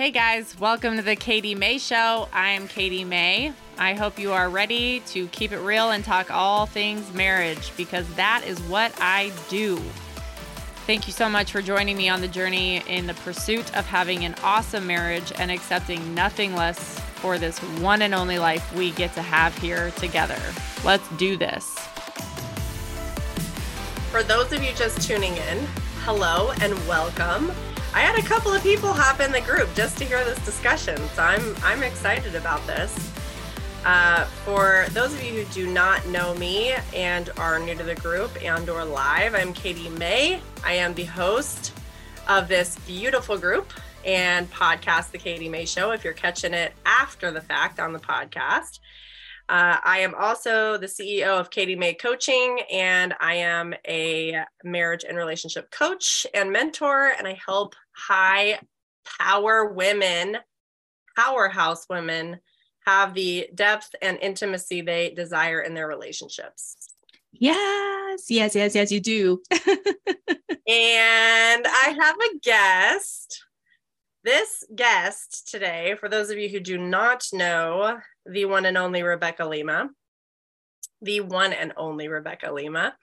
Hey guys, welcome to the Katie May Show. I am Katie May. I hope you are ready to keep it real and talk all things marriage because that is what I do. Thank you so much for joining me on the journey in the pursuit of having an awesome marriage and accepting nothing less for this one and only life we get to have here together. Let's do this. For those of you just tuning in, hello and welcome. I had a couple of people hop in the group just to hear this discussion, so I'm I'm excited about this. Uh, for those of you who do not know me and are new to the group and or live, I'm Katie May. I am the host of this beautiful group and podcast, The Katie May Show. If you're catching it after the fact on the podcast, uh, I am also the CEO of Katie May Coaching, and I am a marriage and relationship coach and mentor, and I help high power women, powerhouse women, have the depth and intimacy they desire in their relationships. Yes, yes, yes, yes, you do. and I have a guest. This guest today, for those of you who do not know, the one and only Rebeca Lima, the one and only Rebeca Lima.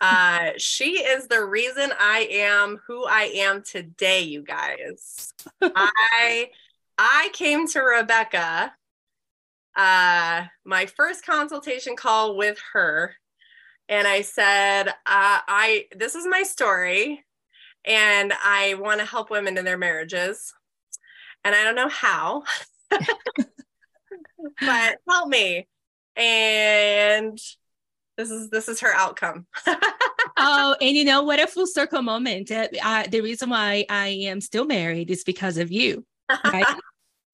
Uh, she is the reason I am who I am today, you guys. I I came to Rebeca uh my first consultation call with her and I said, uh, I this is my story and I want to help women in their marriages. And I don't know how. but help me. And this is this is her outcome. oh, and you know what a full circle moment. Uh, the reason why I am still married is because of you. Right?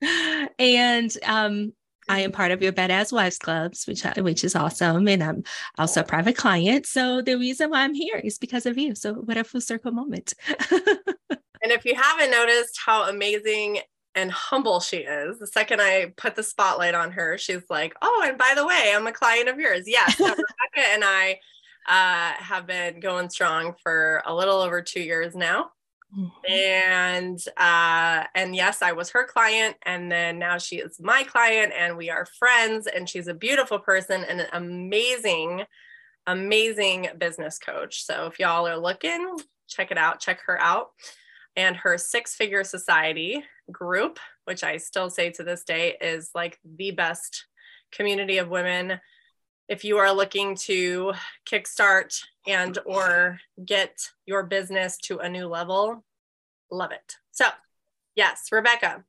and um I am part of your Badass Wives Clubs, which which is awesome, and I'm also a private client. So the reason why I'm here is because of you. So what a full circle moment. and if you haven't noticed how amazing and humble she is. The second I put the spotlight on her, she's like, "Oh, and by the way, I'm a client of yours." Yes, so Rebeca and I uh, have been going strong for a little over two years now, mm-hmm. and uh, and yes, I was her client, and then now she is my client, and we are friends. And she's a beautiful person and an amazing, amazing business coach. So if y'all are looking, check it out. Check her out and her six figure society group, which I still say to this day is like the best community of women. If you are looking to kickstart and or get your business to a new level, love it. So, yes, Rebeca,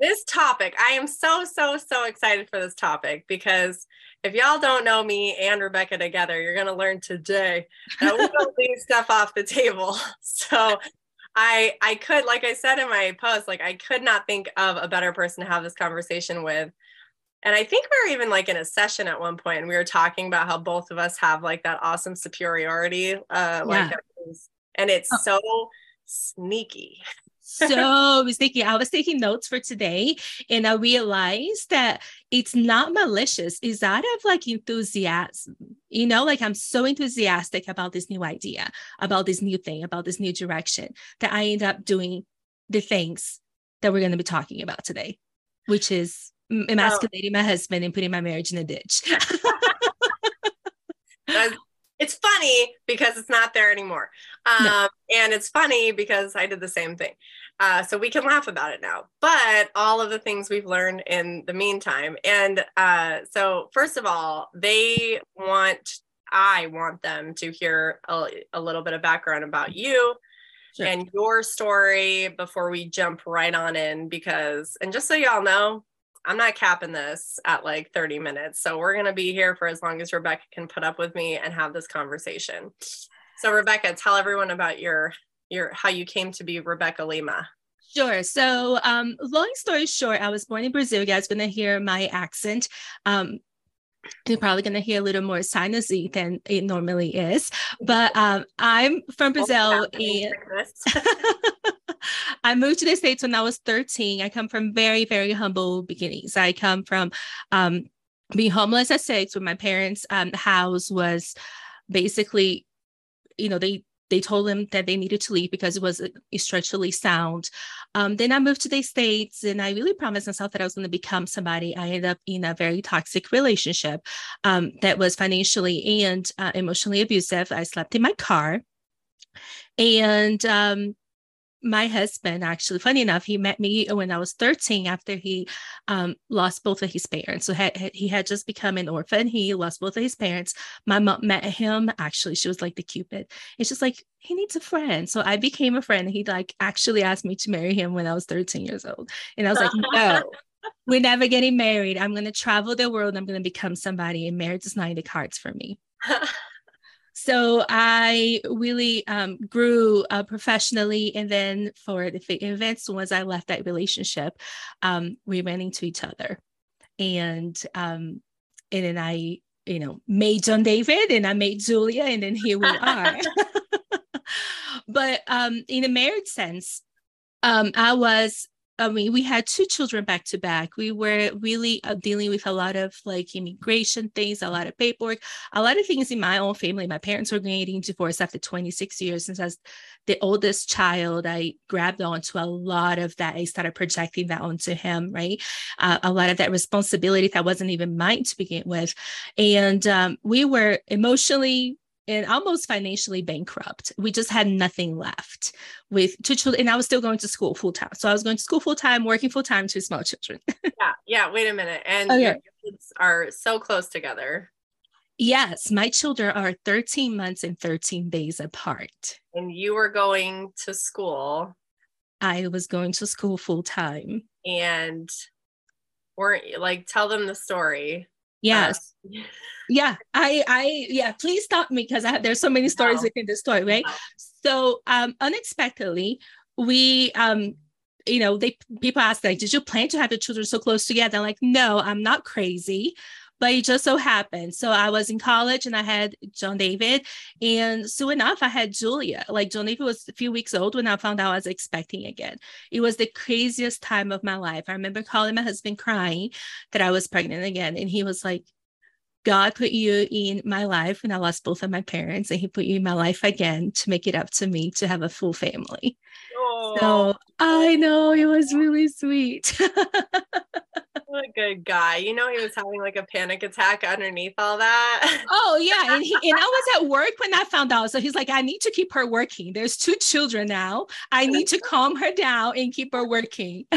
this topic, I am so, so, so excited for this topic because if y'all don't know me and Rebeca together, you're going to learn today that we don't leave stuff off the table. So I I could, like I said in my post, like I could not think of a better person to have this conversation with. And I think we were even like in a session at one point and we were talking about how both of us have like that awesome superiority. Uh like yeah. and it's oh. so sneaky so sneaky. I was taking notes for today and I realized that it's not malicious, it's out of like enthusiasm. You know, like I'm so enthusiastic about this new idea, about this new thing, about this new direction that I end up doing the things that we're going to be talking about today, which is emasculating oh. my husband and putting my marriage in a ditch. it's funny because it's not there anymore. Um, no. And it's funny because I did the same thing. Uh, so we can laugh about it now. But all of the things we've learned in the meantime. And uh, so, first of all, they want, I want them to hear a, a little bit of background about you. Sure. And your story before we jump right on in, because, and just so y'all know, I'm not capping this at like 30 minutes. So we're going to be here for as long as Rebeca can put up with me and have this conversation. So Rebeca, tell everyone about your your how you came to be Rebeca Lima. Sure. So, um, long story short, I was born in Brazil. You guys going to hear my accent. Um, you're probably going to hear a little more sinusy than it normally is. But um, I'm from Brazil. And I moved to the States when I was 13. I come from very, very humble beginnings. I come from um, being homeless at six when my parents' um, house was basically, you know, they they told them that they needed to leave because it was structurally sound. Um, then I moved to the States and I really promised myself that I was going to become somebody. I ended up in a very toxic relationship um, that was financially and uh, emotionally abusive. I slept in my car. And um, my husband actually funny enough he met me when i was 13 after he um, lost both of his parents. So had, he had just become an orphan he lost both of his parents. My mom met him actually she was like the cupid. It's just like he needs a friend. So i became a friend he like actually asked me to marry him when i was 13 years old. And i was like no we're never getting married. I'm going to travel the world i'm going to become somebody and marriage is not in the cards for me so I really um, grew uh, professionally, and then for the events, once I left that relationship, um, we ran into each other, and um, and then I, you know, made John David, and I made Julia, and then here we are. but um, in a marriage sense, um, I was I mean, we had two children back to back. We were really uh, dealing with a lot of like immigration things, a lot of paperwork, a lot of things in my own family. My parents were getting divorced after 26 years. Since I was the oldest child, I grabbed onto a lot of that. I started projecting that onto him, right? Uh, a lot of that responsibility that wasn't even mine to begin with. And um, we were emotionally and almost financially bankrupt. We just had nothing left with two children. And I was still going to school full time. So I was going to school full time, working full time to small children. yeah. Yeah. Wait a minute. And okay. your kids are so close together. Yes. My children are 13 months and 13 days apart. And you were going to school. I was going to school full time. And weren't like, tell them the story. Yes. Uh, yeah. I I yeah, please stop me because I have there's so many stories no. within the story, right? So um unexpectedly, we um you know, they people ask like, did you plan to have your children so close together? I'm like, no, I'm not crazy but it just so happened. So I was in college and I had John David, and soon enough, I had Julia. Like John David was a few weeks old when I found out I was expecting again. It was the craziest time of my life. I remember calling my husband crying that I was pregnant again, and he was like, God put you in my life when I lost both of my parents, and He put you in my life again to make it up to me to have a full family. Oh. So I know it was really sweet. A good guy. You know, he was having like a panic attack underneath all that. Oh, yeah. And, he, and I was at work when I found out. So he's like, I need to keep her working. There's two children now. I need to calm her down and keep her working.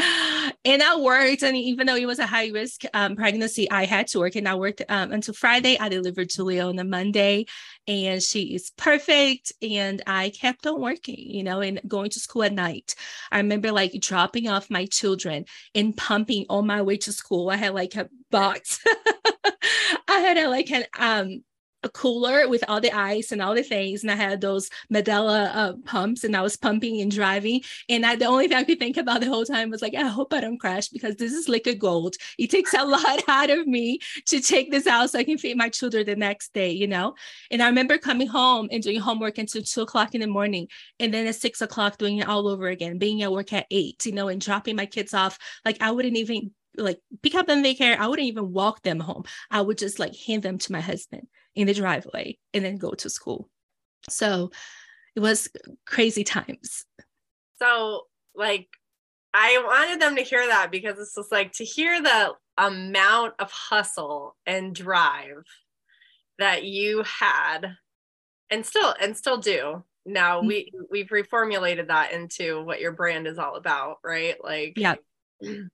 And I worked. And even though it was a high risk um, pregnancy, I had to work. And I worked um, until Friday. I delivered Julia on a Monday and she is perfect. And I kept on working, you know, and going to school at night. I remember like dropping off my children and pumping on my way to school. I had like a box. I had a, like an um a cooler with all the ice and all the things. And I had those Medela uh, pumps and I was pumping and driving. And I, the only thing I could think about the whole time was like, I hope I don't crash because this is liquid gold. It takes a lot out of me to take this out so I can feed my children the next day, you know? And I remember coming home and doing homework until two o'clock in the morning. And then at six o'clock doing it all over again, being at work at eight, you know, and dropping my kids off. Like I wouldn't even like pick up them daycare. I wouldn't even walk them home. I would just like hand them to my husband in the driveway and then go to school. So it was crazy times. So, like, I wanted them to hear that because it's just like to hear the amount of hustle and drive that you had and still and still do now mm-hmm. we we've reformulated that into what your brand is all about right like yeah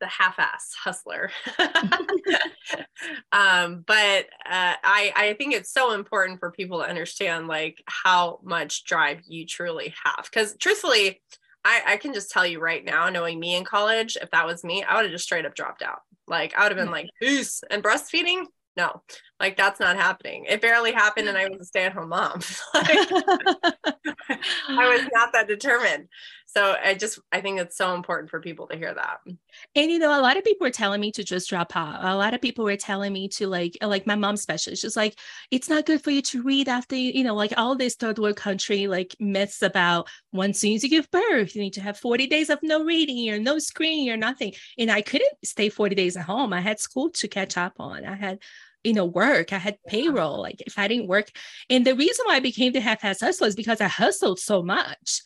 the half-ass hustler. Um, but uh, I, I think it's so important for people to understand like how much drive you truly have. Because truthfully I, I can just tell you right now knowing me in college if that was me i would have just straight up dropped out. Like i would have been like peace and breastfeeding? No. Like that's not happening. It barely happened and i was a stay-at-home mom. Like, i was not that determined so i just i think it's so important for people to hear that and you know a lot of people were telling me to just drop out a lot of people were telling me to like like my mom especially she's like it's not good for you to read after you know like all this third world country like myths about once soon as you give birth you need to have 40 days of no reading or no screening or nothing and i couldn't stay 40 days at home i had school to catch up on i had you know, work. I had payroll. Like if I didn't work, and the reason why I became the half-ass hustler is because I hustled so much.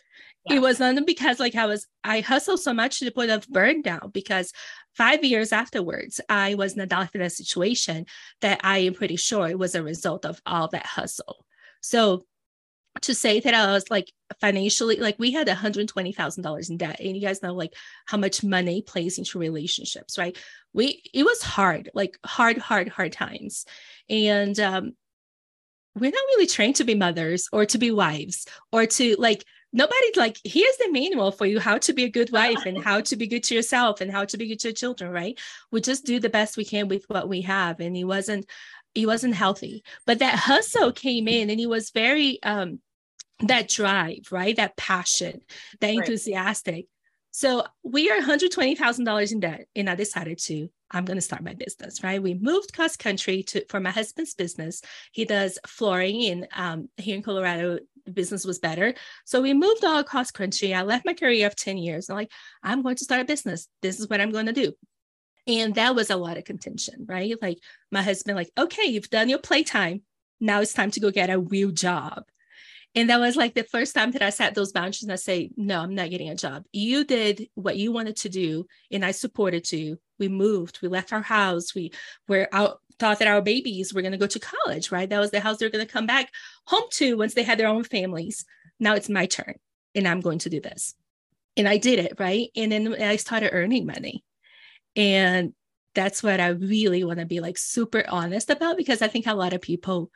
Yeah. It was not because like I was I hustled so much to the point of burnout because five years afterwards I was in a delicate situation that I am pretty sure it was a result of all that hustle. So to say that I was like financially, like we had $120,000 in debt. And you guys know like how much money plays into relationships, right? We, it was hard, like hard, hard, hard times. And um, we're not really trained to be mothers or to be wives or to like, nobody's like, here's the manual for you how to be a good wife and how to be good to yourself and how to be good to your children, right? We just do the best we can with what we have. And he wasn't, he wasn't healthy but that hustle came in and he was very um that drive right that passion that right. enthusiastic so we are $120000 in debt and i decided to i'm going to start my business right we moved cross country to for my husband's business he does flooring in um, here in colorado business was better so we moved all across country i left my career of 10 years i'm like i'm going to start a business this is what i'm going to do and that was a lot of contention, right? Like my husband, like, okay, you've done your playtime. Now it's time to go get a real job. And that was like the first time that I set those boundaries and I say, no, I'm not getting a job. You did what you wanted to do, and I supported you. We moved, we left our house, we were out, thought that our babies were going to go to college, right? That was the house they're going to come back home to once they had their own families. Now it's my turn, and I'm going to do this. And I did it, right? And then I started earning money. And that's what I really want to be like super honest about because I think a lot of people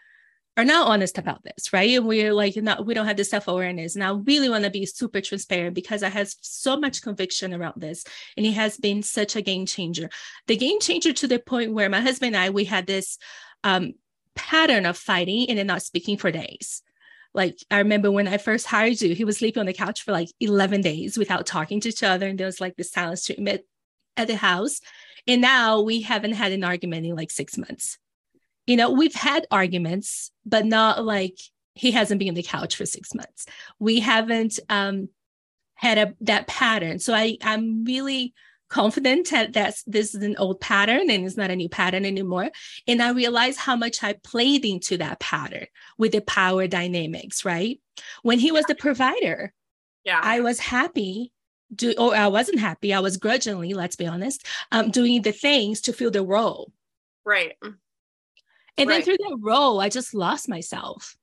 are not honest about this, right? And we're like, not, we don't have the self awareness. And I really want to be super transparent because I have so much conviction around this. And it has been such a game changer. The game changer to the point where my husband and I, we had this um, pattern of fighting and then not speaking for days. Like I remember when I first hired you, he was sleeping on the couch for like 11 days without talking to each other. And there was like this silence treatment at the house. And now we haven't had an argument in like six months. You know, we've had arguments, but not like he hasn't been on the couch for six months. We haven't um, had a, that pattern. So I, I'm really confident that that's, this is an old pattern and it's not a new pattern anymore. And I realized how much I played into that pattern with the power dynamics, right? When he was the provider, yeah. I was happy do or I wasn't happy. I was grudgingly, let's be honest, um, doing the things to fill the role. Right. And right. then through that role, I just lost myself.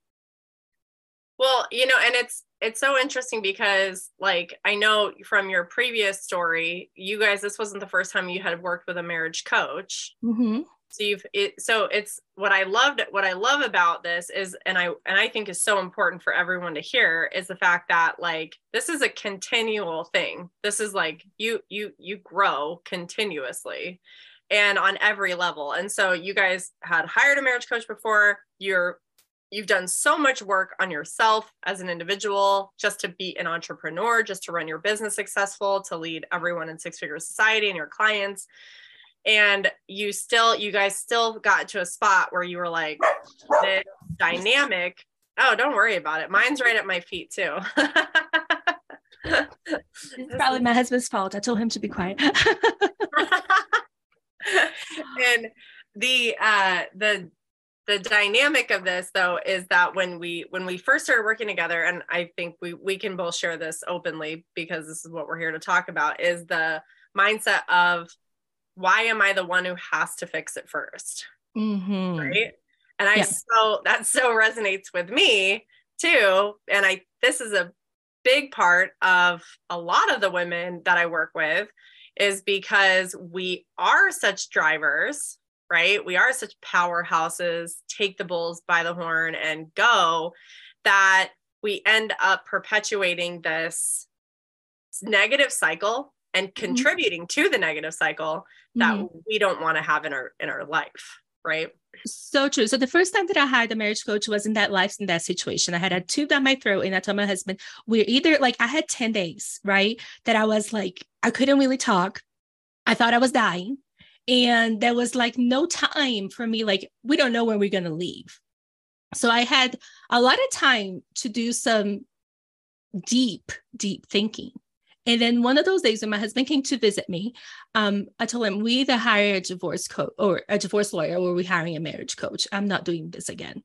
Well, you know, and it's it's so interesting because like I know from your previous story, you guys, this wasn't the first time you had worked with a marriage coach. Mm-hmm so you've it so it's what i loved what i love about this is and i and i think is so important for everyone to hear is the fact that like this is a continual thing this is like you you you grow continuously and on every level. And so you guys had hired a marriage coach before. You're you've done so much work on yourself as an individual just to be an entrepreneur just to run your business successful to lead everyone in six figure society and your clients. And you still you guys still got to a spot where you were like the dynamic oh don't worry about it. Mine's right at my feet too. It's probably my husband's fault. I told him to be quiet and the uh the the dynamic of this though is that when we when we first started working together and i think we we can both share this openly because this is what we're here to talk about is the mindset of why am I the one who has to fix it 1st mm-hmm. Right. And I yeah. so that so resonates with me too. And I, this is a big part of a lot of the women that I work with is because we are such drivers, right? We are such powerhouses, take the bulls by the horn and go that we end up perpetuating this negative cycle and mm-hmm. contributing mm-hmm. to the negative cycle that mm-hmm. we don't want to have in our in our life right so true. So the first time that i hired a marriage coach was in that life in that situation. I had a tube down my throat and i told my husband we're either like i had 10 days right that i was like i couldn't really talk. I thought i was dying. And there was like no time for me like we don't know when we're to leave. So i had a lot of time to do some deep deep thinking And then one of those days when my husband came to visit me, um, I told him we either hire a divorce coach or a divorce lawyer or we're hiring a marriage coach. I'm not doing this again.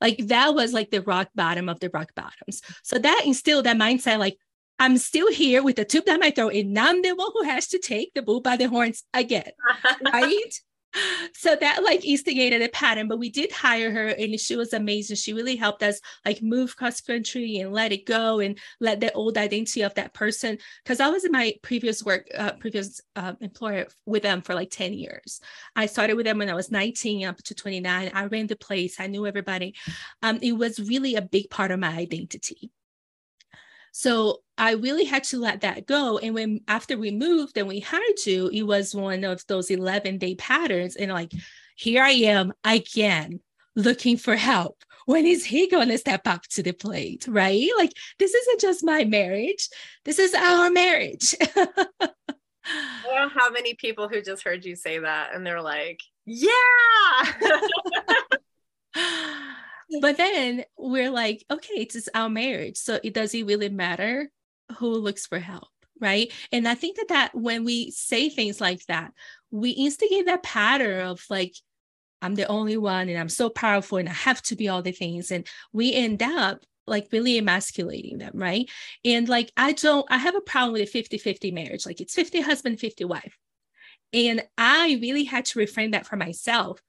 Like that was like the rock bottom of the rock bottoms. So that instilled that mindset, like I'm still here with the tube down my throat, and I'm the one who has to take the bull by the horns again, right? so that like instigated a pattern but we did hire her and she was amazing. She really helped us like move cross country and let it go and let the old identity of that person because i was in my previous work uh, previous uh, employer with them for like 10 years. I started with them when i was 19 up to 29 i ran the place. I knew everybody. Um, it was really a big part of my identity so I really had to let that go. And when after we moved and we had to, it was one of those 11 day patterns. And like, here I am again looking for help. When is he going to step up to the plate? Right? Like, this isn't just my marriage, this is our marriage. I don't know how many people who just heard you say that and they're like, yeah. but then we're like, okay, it's just our marriage. So it does it really matter who looks for help? Right. And I think that that when we say things like that, we instigate that pattern of like, I'm the only one and I'm so powerful and I have to be all the things. And we end up like really emasculating them. Right. And like, I don't, I have a problem with a 50 50 marriage. Like it's 50 husband, 50 wife. And I really had to reframe that for myself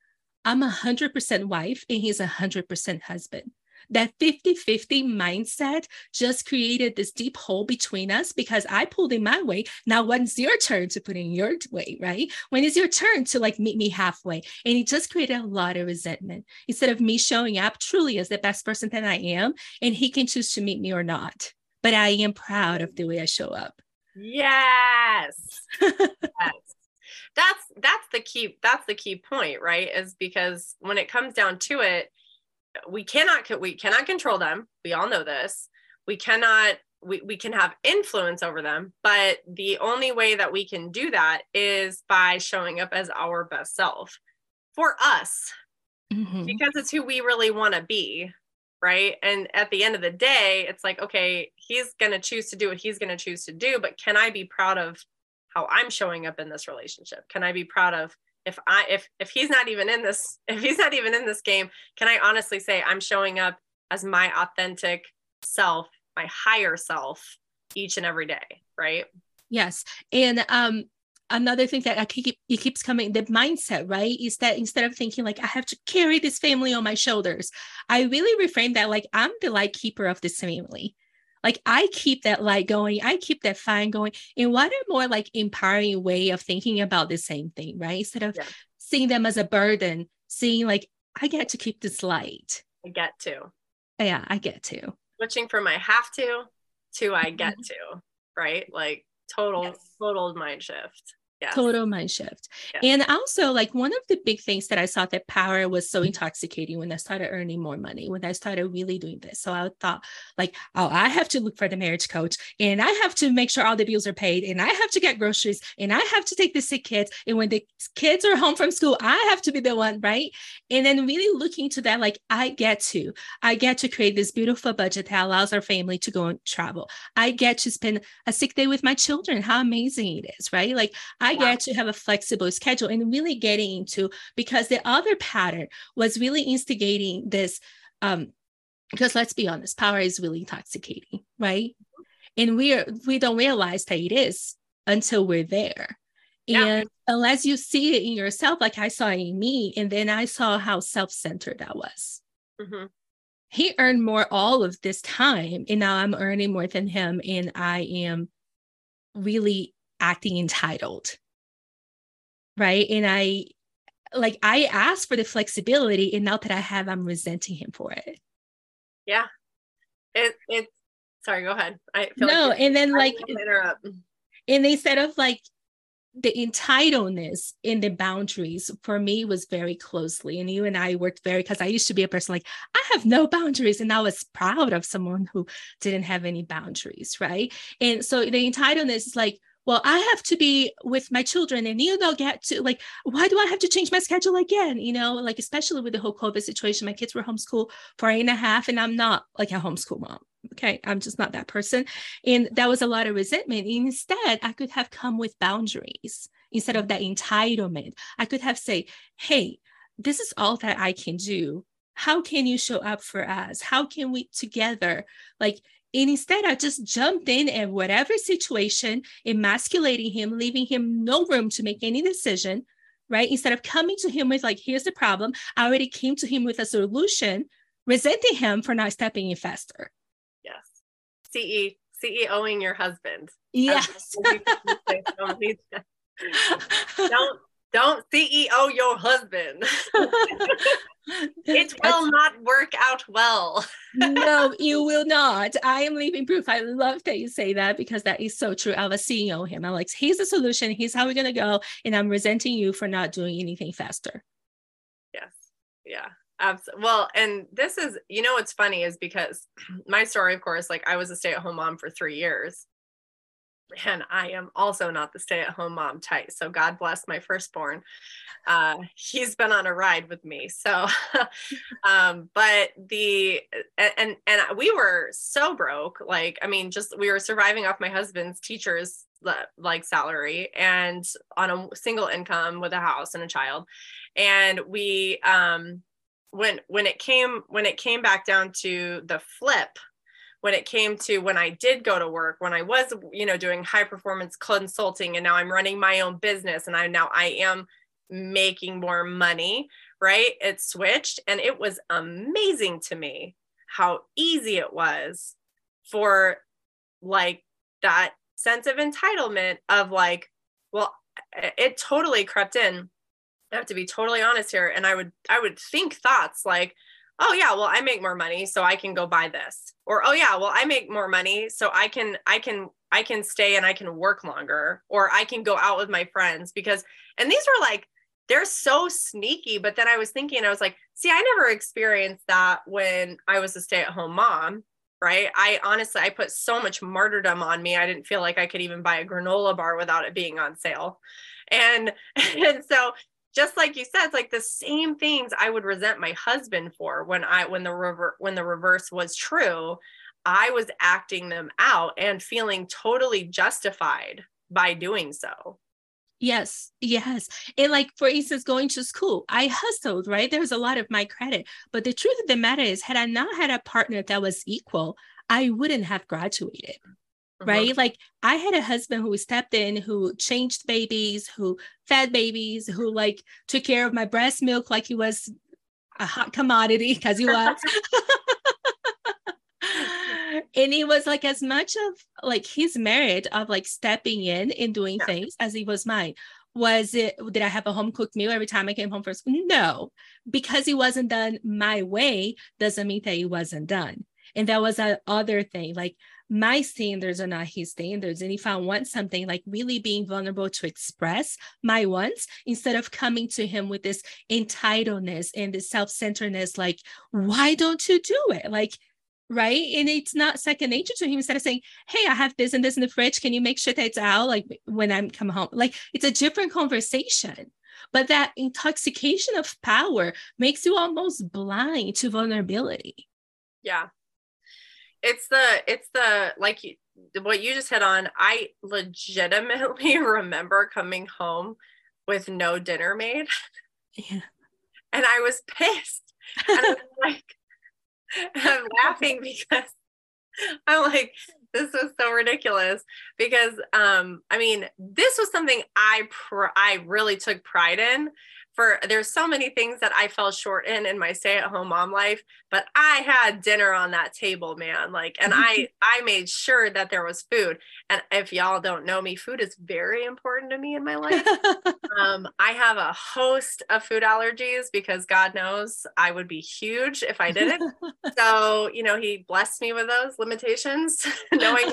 I'm a 100% wife and he's a 100% husband. That 50 50 mindset just created this deep hole between us because I pulled in my way. Now, when's your turn to put in your way, right? When is your turn to like meet me halfway? And it just created a lot of resentment instead of me showing up truly as the best person that I am. And he can choose to meet me or not. But I am proud of the way I show up. Yes. yes that's that's the key that's the key point right is because when it comes down to it we cannot we cannot control them. We all know this. We cannot we, we can have influence over them but the only way that we can do that is by showing up as our best self for us. Mm-hmm. because it's who we really want to be right? And at the end of the day it's like okay he's going to choose to do what he's going to choose to do but can i be proud of how I'm showing up in this relationship? Can I be proud of if I if if he's not even in this if he's not even in this game, can I honestly say I'm showing up as my authentic self, my higher self each and every day, right? Yes. And um another thing that I keep it keeps coming the mindset right is that instead of thinking like I have to carry this family on my shoulders, I really reframe that like I'm the light keeper of this family like I keep that light going, I keep that fire going. And what a more like empowering way of thinking about the same thing, right? Instead of yeah. seeing them as a burden, seeing like I get to keep this light. I get to. Yeah, I get to. Switching from I have to to I get mm-hmm. to, right? Like total, yes. total mind shift yes. total mind shift. Yes. And also, like one of the big things that I saw that power was so mm-hmm. intoxicating when I started earning more money, when I started really doing this. So I thought, like, oh, I have to look for the marriage coach and I have to make sure all the bills are paid and I have to get groceries and I have to take the sick kids. And when the kids are home from school, I have to be the one, right? And then really looking to that, like, I get to, I get to create this beautiful budget that allows our family to go and travel. I get to spend a sick day with my children. How amazing it is, right? Like, I I get to have a flexible schedule and really getting into because the other pattern was really instigating this. Um, because let's be honest, power is really intoxicating, right? And we are we don't realize that it is until we're there. Yeah. And unless you see it in yourself, like I saw in me, and then I saw how self-centered I was. Mm-hmm. He earned more all of this time, and now I'm earning more than him, and I am really acting entitled right? And i like i asked for the flexibility and now that i have i'm resenting him for it. Yeah. It it sorry go ahead. I no like and then like interrupt and instead of like the entitledness in the boundaries for me was very closely and you and i worked very because i used to be a person like i have no boundaries and i was proud of someone who didn't have any boundaries right? And so the entitledness is like well, I have to be with my children and you don't get to like, why do I have to change my schedule again? You know, like especially with the whole COVID situation, my kids were homeschooled for a and a half and I'm not like a homeschool mom. Okay. I'm just not that person. And that was a lot of resentment. Instead, I could have come with boundaries instead of that entitlement. I could have said, hey, this is all that I can do. How can you show up for us? How can we together like and instead, I just jumped in and whatever situation, emasculating him, leaving him no room to make any decision, right? Instead of coming to him with, like, here's the problem, I already came to him with a solution, resenting him for not stepping in faster. Yes. CE, CEOing your husband. Yes. don't don't CEO your husband. it will not work out well. no, you will not. I am leaving proof. I love that you say that because that is so true. I was CEO him. I'm like, he's the solution. He's how we're gonna go. And I'm resenting you for not doing anything faster. Yes. Yeah. Absolutely. Well, and this is, you know, what's funny is because my story, of course, like I was a stay at home mom for three years and I am also not the stay at home mom type. So God bless my firstborn. Uh, he's been on a ride with me. So, um, but the, and, and we were so broke. Like, I mean, just, we were surviving off my husband's teacher's like salary and on a single income with a house and a child. And we, um, when, when it came, when it came back down to the flip, when it came to when I did go to work, when I was, you know, doing high performance consulting and now I'm running my own business and I now I am making more money, right? It switched and it was amazing to me how easy it was for like that sense of entitlement of like, well, it totally crept in. I have to be totally honest here. And I would, I would think thoughts like, oh yeah well i make more money so i can go buy this. Or oh yeah well i make more money so i can i can i can stay and i can work longer. Or i can go out with my friends because and these were like they're so sneaky but then i was thinking i was like see i never experienced that when i was a stay-at-home mom right? I honestly i put so much martyrdom on me i didn't feel like i could even buy a granola bar without it being on sale. And and so just like you said, it's like the same things I would resent my husband for when I when the rever- when the reverse was true. I was acting them out and feeling totally justified by doing so. Yes, yes. And like for instance, going to school, I hustled, right? There's a lot of my credit. But the truth of the matter is, had I not had a partner that was equal, I wouldn't have graduated. Right? Like I had a husband who stepped in, who changed babies, who fed babies, who like took care of my breast milk like he was a hot commodity because he was. and it was like as much of like his merit of like stepping in and doing yeah. things as he was mine was it did i have a home cooked meal every time i came home from school no because he wasn't done my way doesn't mean that he wasn't done and that was a other thing like my standards are not his standards. And if I want something, like really being vulnerable to express my wants instead of coming to him with this entitledness and this self centeredness, like, why don't you do it? Like, right? And it's not second nature to him instead of saying, Hey, I have this and this in the fridge. Can you make sure that it's out? Like when I'm come home, like it's a different conversation. But that intoxication of power makes you almost blind to vulnerability. Yeah, it's the it's the like you, what you just hit on i legitimately remember coming home with no dinner made. Yeah. and i was pissed. And i'm like i'm laughing because i'm like this was so ridiculous. Because um i mean this was something i pr- i really took pride in for there's so many things that I fell short in in my stay-at-home mom life, but I had dinner on that table, man. Like, and I I made sure that there was food. And if y'all don't know me, food is very important to me in my life. um, I have a host of food allergies because God knows I would be huge if I didn't. so you know, He blessed me with those limitations, knowing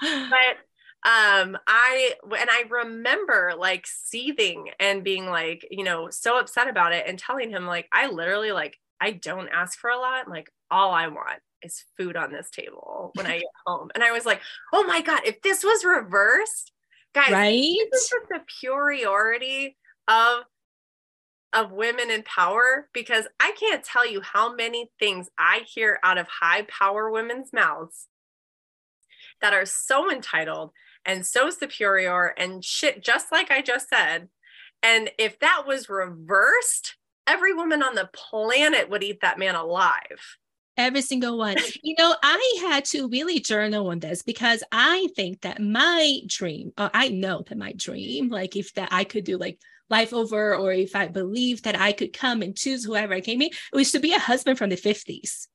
but um i and i remember like seething and being like you know so upset about it and telling him like i literally like i don't ask for a lot like all i want is food on this table when i get home and i was like oh my god if this was reversed Guys, right? this is the superiority of of women in power because I can't tell you how many things I hear out of high power women's mouths that are so entitled and so superior and shit, just like I just said. And if that was reversed, every woman on the planet would eat that man alive. Every single one. You know, I had to really journal on this because I think that my dream, or I know that my dream, like if that I could do like life over, or if I believe that I could come and choose whoever I came in, it was to be a husband from the 50s.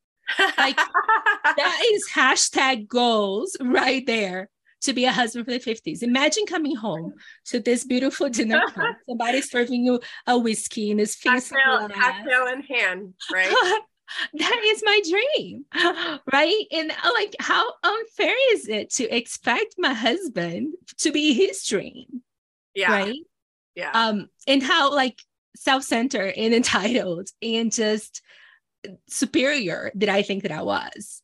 Like that is hashtag goals right there to be a husband for the 50s. Imagine coming home to this beautiful dinner. Somebody serving you a whiskey in this fancy cocktail, cocktail in hand, right? that is my dream right and uh, like how unfair is it to expect my husband to be his dream yeah right yeah um and how like self-centered and entitled and just superior that i think that i was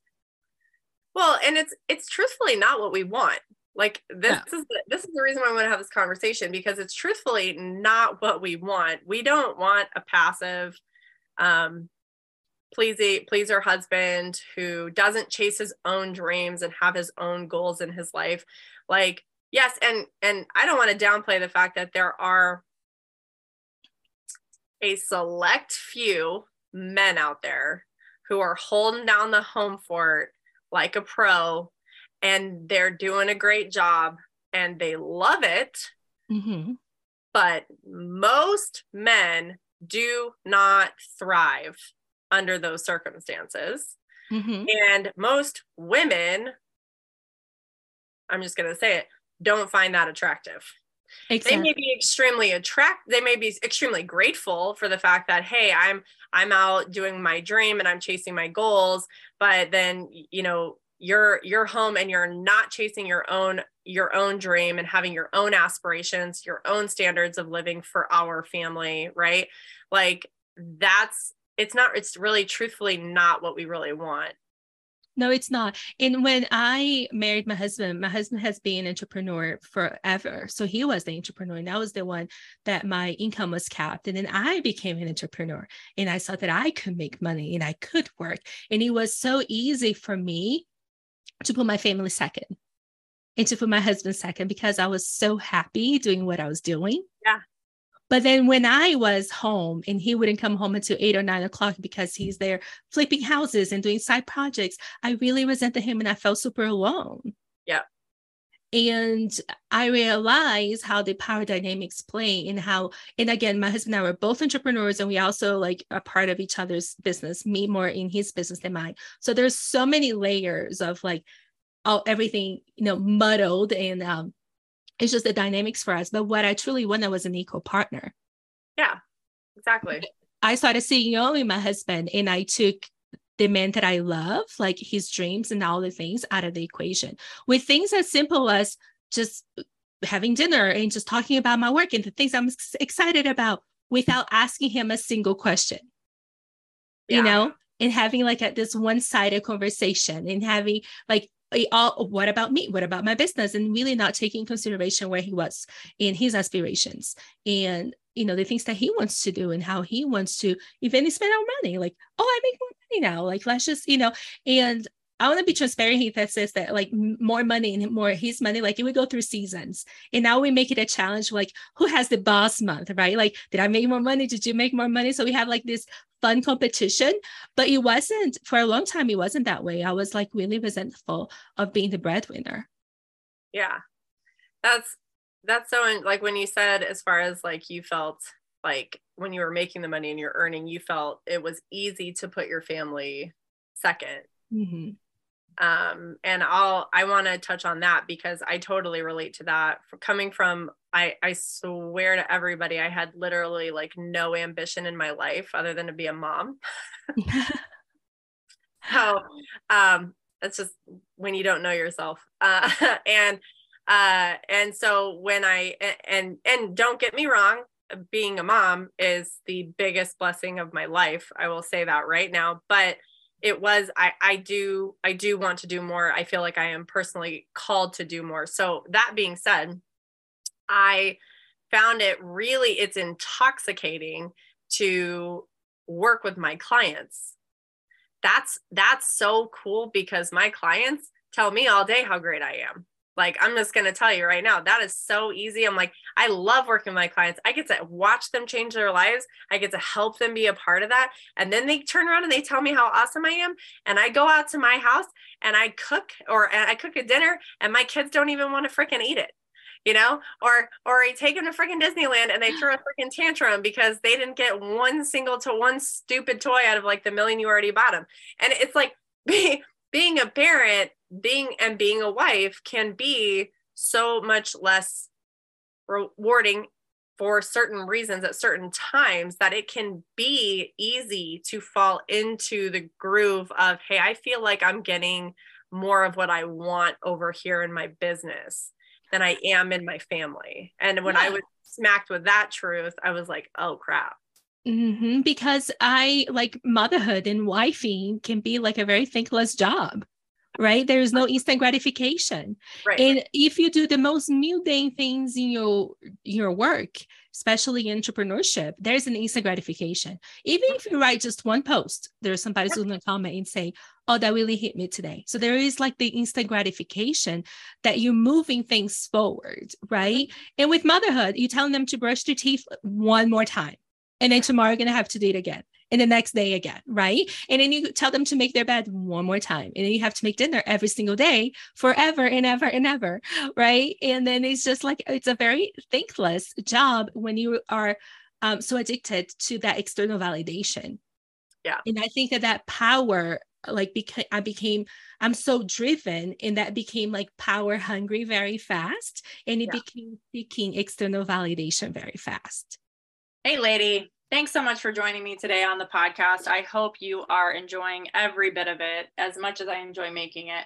well and it's it's truthfully not what we want like this No. is the, this is the reason why I want to have this conversation because it's truthfully not what we want. We don't want a passive um pleasy pleaser husband who doesn't chase his own dreams and have his own goals in his life. Like yes, and and I don't want to downplay the fact that there are a select few men out there who are holding down the home fort like a pro and they're doing a great job and they love it mm-hmm. but most men do not thrive under those circumstances Mm-hmm. and most women i'm just going to say it don't find that attractive they may be extremely attract they may be extremely grateful for the fact that hey i'm i'm out doing my dream and i'm chasing my goals but then you know you're you're home and you're not chasing your own your own dream and having your own aspirations your own standards of living for our family right? Like that's it's not it's really truthfully not what we really want No, it's not. And when I married my husband, my husband has been an entrepreneur forever. So he was the entrepreneur, and I was the one that my income was capped. And then I became an entrepreneur, and I saw that I could make money and I could work. And it was so easy for me to put my family second and to put my husband second because I was so happy doing what I was doing. Yeah. But then when I was home and he wouldn't come home until eight or nine o'clock because he's there flipping houses and doing side projects, I really resented him and I felt super alone. Yeah. And I realized how the power dynamics play and how, and again, my husband and I were both entrepreneurs and we also like are part of each other's business, me more in his business than mine. So there's so many layers of like all everything, you know, muddled and um it's just the dynamics for us. But what I truly wanted was an equal partner. yeah exactly. I started seeing in my husband and I took the man that I love, like his dreams and all the things out of the equation. With things as simple as just having dinner and just talking about my work and the things I'm excited about without asking him a single question, you know, and having like a, this one sided conversation and having like, all, what about me? What about my business? And really not taking consideration where he was in his aspirations and you know the things that he wants to do and how he wants to even spend our money. Like oh i make more money now. Like let's just you know and i want to be transparent he that says that like more money and more his money like it would go through seasons. And now we make it a challenge like who has the boss month right? Like did i make more money? Did you make more money? So we have like this fun competition but it wasn't for a long time it wasn't that way. I was like really resentful of being the breadwinner. Yeah. That's that's so like when you said as far as like you felt like when you were making the money and you're earning you felt it was easy to put your family second. Mhm. Um and i'll i want to touch on that because i totally relate to that. For coming from i i swear to everybody i had literally like no ambition in my life other than to be a mom. So um that's just when you don't know yourself. Uh and uh and so when i and and don't get me wrong being a mom is the biggest blessing of my life i will say that right now but it was i i do i do want to do more i feel like i am personally called to do more so that being said I found it really it's intoxicating to work with my clients. That's that's so cool because my clients tell me all day how great I am. Like, I'm just going to tell you right now, that is so easy. I'm like, I love working with my clients. I get to watch them change their lives. I get to help them be a part of that. And then they turn around and they tell me how awesome I am. And I go out to my house and I cook or I cook a dinner and my kids don't even want to freaking eat it. You know, or or I take them to freaking Disneyland and they throw a freaking tantrum because they didn't get one single to one stupid toy out of like the million you already bought them. And it's like being a parent being and being a wife can be so much less rewarding for certain reasons at certain times that it can be easy to fall into the groove of hey i feel like i'm getting more of what i want over here in my business than i am in my family and when yeah. i was smacked with that truth i was like oh crap mm-hmm. because i like motherhood and wifing can be like a very thankless job right? There is no instant gratification. Right. And if you do the most mundane things in your your work, especially entrepreneurship, there's an instant gratification. Even if you write just one post, there's somebody who's going to comment and say, "Oh, that really hit me today." So there is like the instant gratification that you're moving things forward, right? Mm-hmm. And with motherhood, you're telling them to brush their teeth one more time, and then tomorrow you're going to have to do it again and the next day again, right? And then you tell them to make their bed one more time. And then you have to make dinner every single day forever and ever and ever, right? And then it's just like, it's a very thankless job when you are um, so addicted to that external validation. Yeah. And I think that that power, like, beca- I became, I'm so driven, and that became like power hungry very fast. And it yeah. became seeking external validation very fast. Hey, lady, Thanks so much for joining me today on the podcast. I hope you are enjoying every bit of it as much as I enjoy making it.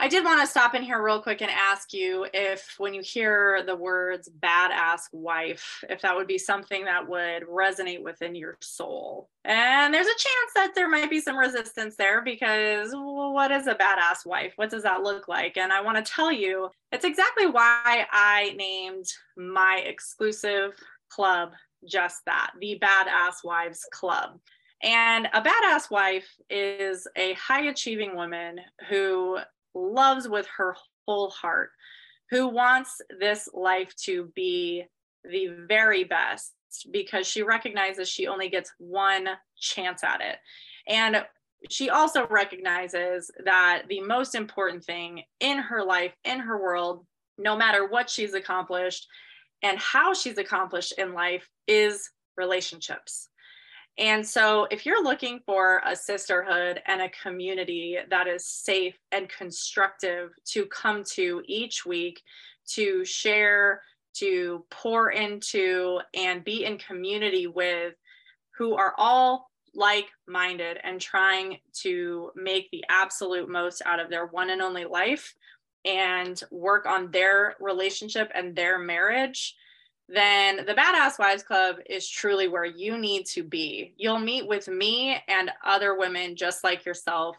I did want to stop in here real quick and ask you if, when you hear the words badass wife, if that would be something that would resonate within your soul. And there's a chance that there might be some resistance there because what is a badass wife? What does that look like? And I want to tell you, it's exactly why I named my exclusive club just that the Badass Wives Club. And a badass wife is a high achieving woman who loves with her whole heart, who wants this life to be the very best because she recognizes she only gets one chance at it. And she also recognizes that the most important thing in her life, in her world, no matter what she's accomplished, and how she's accomplished in life is relationships. And so, if you're looking for a sisterhood and a community that is safe and constructive to come to each week to share, to pour into, and be in community with who are all like minded and trying to make the absolute most out of their one and only life, and work on their relationship and their marriage, then the Badass Wives Club is truly where you need to be. You'll meet with me and other women just like yourself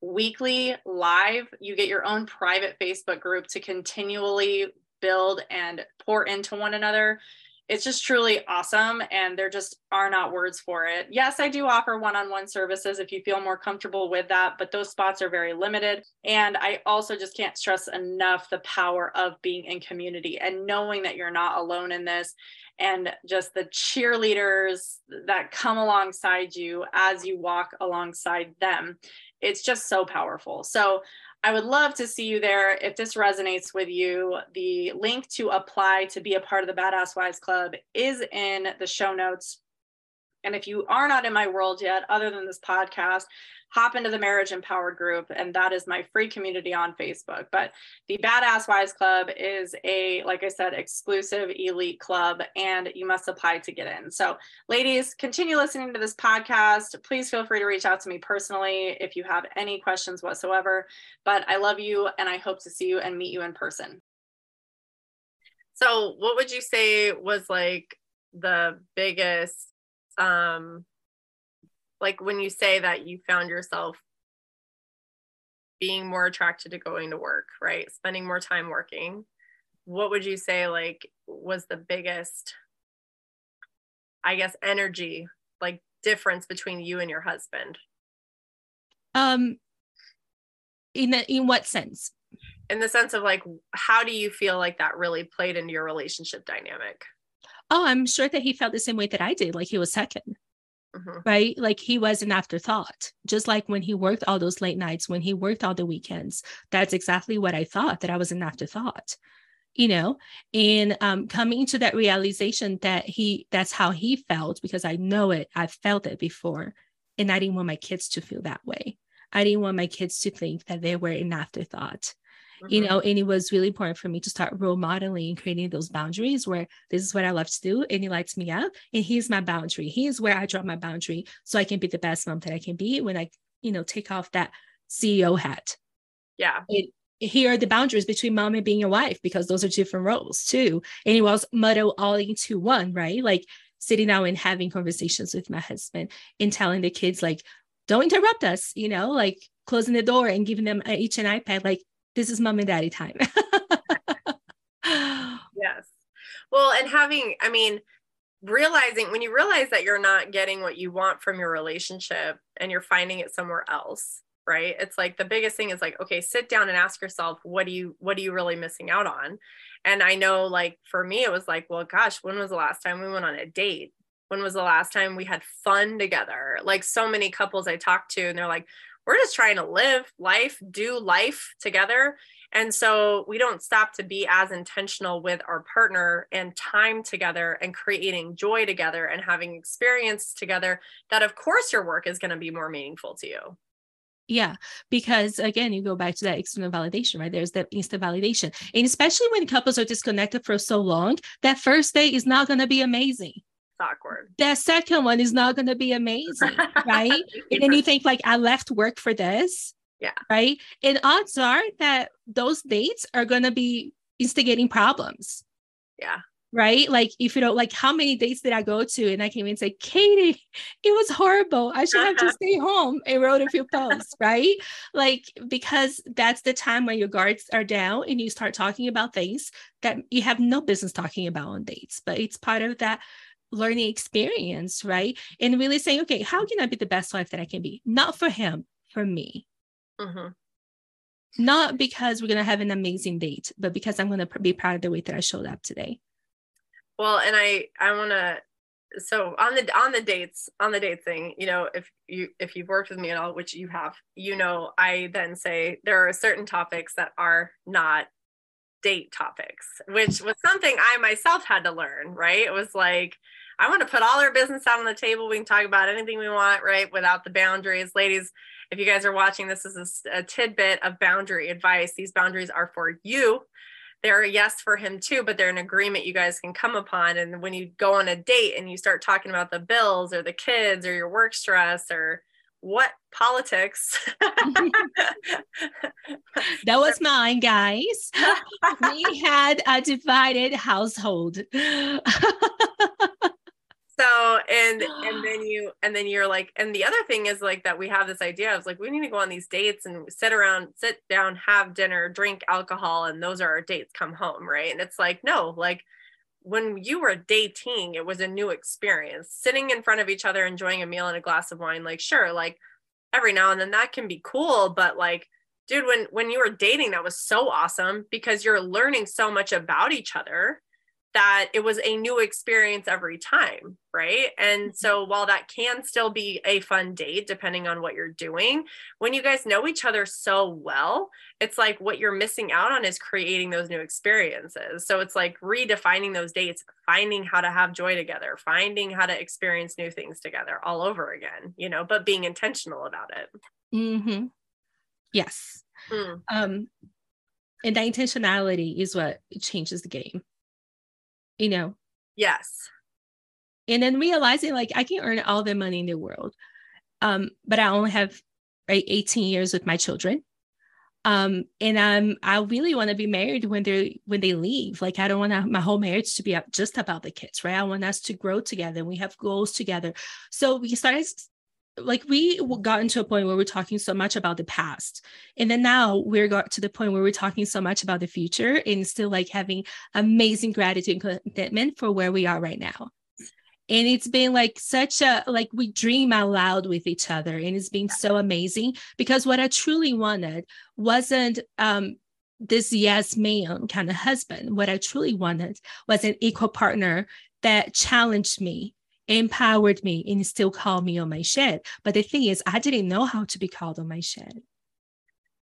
weekly live. You get your own private Facebook group to continually build and pour into one another it's just truly awesome and there just are not words for it. Yes, I do offer one-on-one services if you feel more comfortable with that, but those spots are very limited and I also just can't stress enough the power of being in community and knowing that you're not alone in this and just the cheerleaders that come alongside you as you walk alongside them. It's just so powerful. So I would love to see you there. If this resonates with you, the link to apply to be a part of the Badass Wives Club is in the show notes. And if you are not in my world yet, other than this podcast, hop into the Marriage Empowered group, and that is my free community on Facebook. But the Badass Wives Club is a, like I said, exclusive elite club, and you must apply to get in. So, ladies, continue listening to this podcast. Please feel free to reach out to me personally if you have any questions whatsoever. But I love you, and I hope to see you and meet you in person. So, what would you say was like the biggest um like when you say that you found yourself being more attracted to going to work, right? Spending more time working. what would you say like was the biggest i guess energy like difference between you and your husband um in the, in what sense in the sense of like how do you feel like that really played into your relationship dynamic oh i'm sure that he felt the same way that i did like he was 2nd mm-hmm. right? Like he was an afterthought just like when he worked all those late nights when he worked all the weekends that's exactly what i thought that i was an afterthought you know? And um, coming to that realization that he that's how he felt because i know it i felt it before and i didn't want my kids to feel that way. I didn't want my kids to think that they were an afterthought you mm-hmm. know and it was really important for me to start role modeling and creating those boundaries where this is what i love to do and he lights me up and he's my boundary. He's where i draw my boundary so i can be the best mom that i can be when i you know take off that ceo hat. Yeah. It, here are the boundaries between mom and being a wife because those are different roles too. And it was muddle all into one right? Like sitting down and having conversations with my husband and telling the kids like don't interrupt us you know like closing the door and giving them each an ipad like this is mom and daddy time. yes. Well, and having, I mean, realizing when you realize that you're not getting what you want from your relationship and you're finding it somewhere else, right? It's like the biggest thing is like, okay, sit down and ask yourself, what do you, what are you really missing out on? And I know like for me, it was like, well, gosh, when was the last time we went on a date? When was the last time we had fun together? Like so many couples I talked to, and they're like, we're just trying to live life, do life together. And so we don't stop to be as intentional with our partner and time together and creating joy together and having experience together that, of course, your work is going to be more meaningful to you. Yeah, because again, you go back to that external validation, right? There's that instant validation. And especially when couples are disconnected for so long, that first day is not going to be amazing awkward. That second one is not going to be amazing, right? and then you think like I left work for this. Yeah. Right. And odds are that those dates are going to be instigating problems. Yeah. Right. Like if you don't like how many dates did I go to? And I came in and say, Katie, it was horrible. I should have just stayed home and wrote a few posts. Right. Like because that's the time when your guards are down and you start talking about things that you have no business talking about on dates. But it's part of that learning experience, right? And really saying, okay, how can I be the best wife that I can be? Not for him, for me. Mm-hmm. Not because we're going to have an amazing date, but because I'm going to be proud of the way that I showed up today. Well, and I, I want to, so on the, on the dates, on the date thing, you know, if you, if you've worked with me at all, which you have, you know, I then say there are certain topics that are not date topics, which was something I myself had to learn, right? It was like, I want to put all our business out on the table. We can talk about anything we want, right? Without the boundaries. Ladies, if you guys are watching, this is a, a tidbit of boundary advice. These boundaries are for you. They're a yes for him too, but they're an agreement you guys can come upon. And when you go on a date and you start talking about the bills or the kids or your work stress or what politics that was mine guys we had a divided household so and and then you and then you're like and the other thing is like that we have this idea of like we need to go on these dates and sit around sit down have dinner drink alcohol and those are our dates come home right? And it's like no like when you were dating it was a new experience. Sitting in front of each other enjoying a meal and a glass of wine like sure like every now and then that can be cool but like dude when when you were dating that was so awesome because you're learning so much about each other that it was a new experience every time, right? And mm-hmm. so while that can still be a fun date, depending on what you're doing, when you guys know each other so well, it's like what you're missing out on is creating those new experiences. So it's like redefining those dates, finding how to have joy together, finding how to experience new things together all over again, you know, but being intentional about it. Mm-hmm. Yes. Mm. Um, and that intentionality is what changes the game you know? Yes. And then realizing like i can earn all the money in the world um but i only have right 18 years with my children. Um and um i really want to be married when they when they leave. Like i don't want my whole marriage to be just about the kids right? I want us to grow together we have goals together. So we started like we got into a point where we're talking so much about the past and then now we're got to the point where we're talking so much about the future and still like having amazing gratitude and commitment for where we are right now. And it's been like such a like we dream out loud with each other and it's been so amazing because what i truly wanted wasn't um this yes man kind of husband. What i truly wanted was an equal partner that challenged me empowered me and still called me on my shit but the thing is i didn't know how to be called on my shit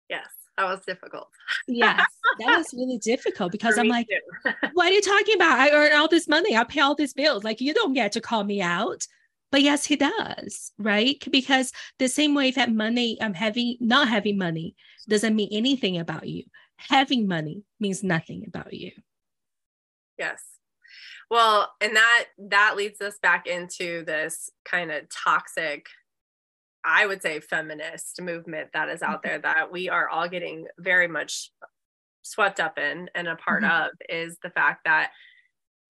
yes that was difficult. yes, that was really difficult because I'm like, what are you talking about? I earn all this money, I pay all these bills. Like, you don't get to call me out. But yes, he does, right? Because the same way that money, I'm um, having not having money doesn't mean anything about you. Having money means nothing about you. Yes. Well, and that that leads us back into this kind of toxic I would say feminist movement that is out mm-hmm. there that we are all getting very much swept up in and a part mm-hmm. of is the fact that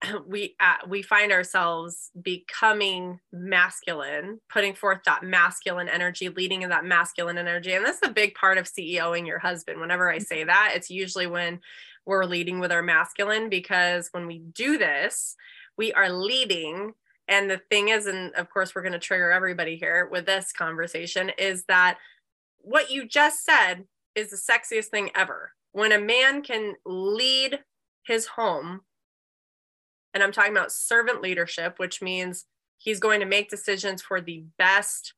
we uh, we find ourselves becoming masculine putting forth that masculine energy leading in that masculine energy and that's a big part of ceoing your husband whenever i say that it's usually when we're leading with our masculine because when we do this we are leading and the thing is, and of course, we're going to trigger everybody here with this conversation, is that what you just said is the sexiest thing ever. When a man can lead his home, and I'm talking about servant leadership, which means he's going to make decisions for the best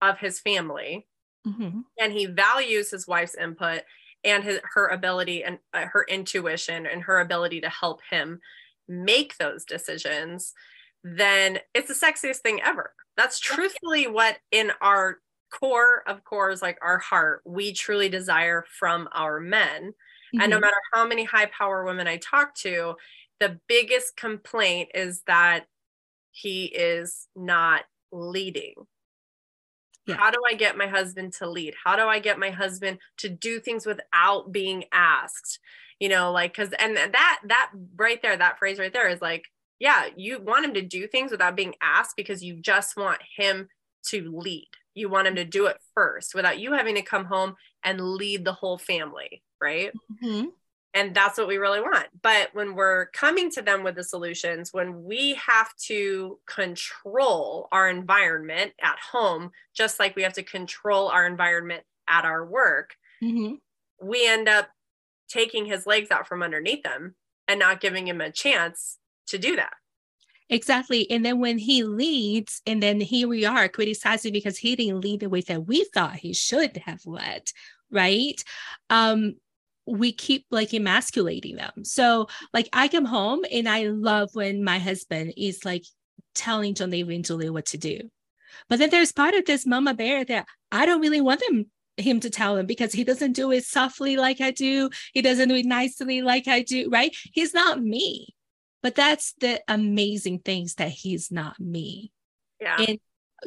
of his family, mm-hmm. and he values his wife's input and his, her ability and uh, her intuition and her ability to help him make those decisions then it's the sexiest thing ever. That's truthfully what in our core of cores, like our heart, we truly desire from our men. Mm-hmm. And no mm-hmm. matter how many high power women I talk to, the biggest complaint is that he is not leading. Yeah. How do I get my husband to lead? How do I get my husband to do things without being asked? You know, like, cause, and that, that right there, that phrase right there is like, yeah, you want him to do things without being asked because you just want him to lead. You want him to do it first without you having to come home and lead the whole family, right? Mm-hmm. And that's what we really want. But when we're coming to them with the solutions, when we have to control our environment at home, just like we have to control our environment at our work, mm-hmm. we end up taking his legs out from underneath him and not giving him a chance to do that. Exactly. And then when he leads, and then here we are criticizing because he didn't lead the way that we thought he should have led, right? Um, we keep like emasculating them. So, like, I come home and I love when my husband is like telling John David and Julie what to do. But then there's part of this mama bear that I don't really want them him to tell him because he doesn't do it softly like I do. He doesn't do it nicely like I do, right? He's not me. But that's the amazing things that he's not me. Yeah. And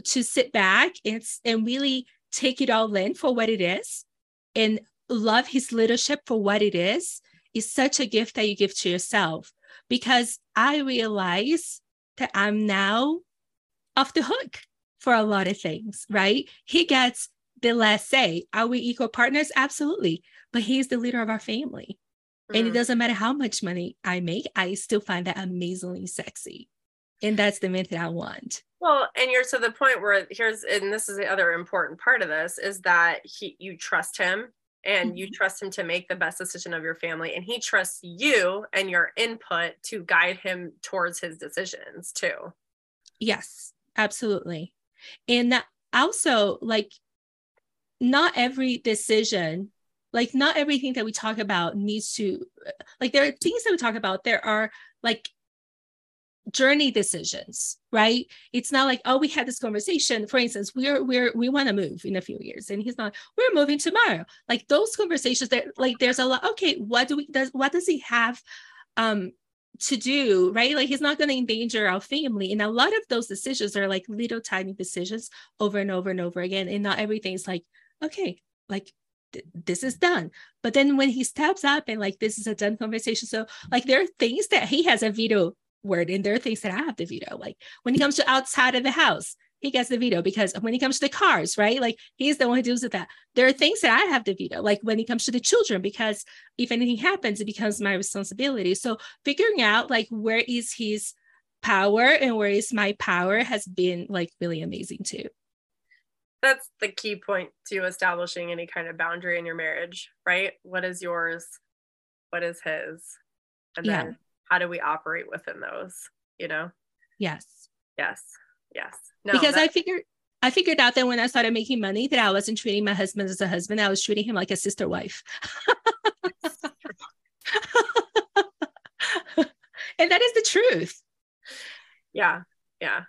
to sit back and, and really take it all in for what it is and love his leadership for what it is is such a gift that you give to yourself because I realize that I'm now off the hook for a lot of things, right? He gets the last say. Are we equal partners? Absolutely. But he's the leader of our family. Mm. And it mm. doesn't matter how much money I make, I still find that amazingly sexy. And that's the man that I want. Well, and you're to the point where here's, and this is the other important part of this is that he, you trust him and mm-hmm. you trust him to make the best decision of your family and he trusts you and your input to guide him towards his decisions too yes absolutely and that also like not every decision like not everything that we talk about needs to like there are things that we talk about there are like journey decisions right? It's not like oh we had this conversation. For instance we're we're we want to move in a few years. And he's not we're moving tomorrow. Like those conversations that like there's a lot okay what do we does what does he have um to do? Right? Like he's not going to endanger our family. And a lot of those decisions are like little tiny decisions over and over and over again. And not everything's like okay like this is done. But then when he steps up and like this is a done conversation, so like there are things that he has a veto word, and there are things that I have to veto. Like when it comes to outside of the house, he gets the veto because when it comes to the cars, right? Like he's the one who deals with that. There are things that I have the veto, like when it comes to the children, because if anything happens, it becomes my responsibility. So figuring out like where is his power and where is my power has been like really amazing too. That's the key point to establishing any kind of boundary in your marriage, right? What is yours? What is his? And then yeah. How do we operate within those, you know? Yes. Yes. Yes. No, because I figured I figured out that when I started making money that I wasn't treating my husband as a husband, I was treating him like a sister wife. and that is the truth. Yeah. Yeah.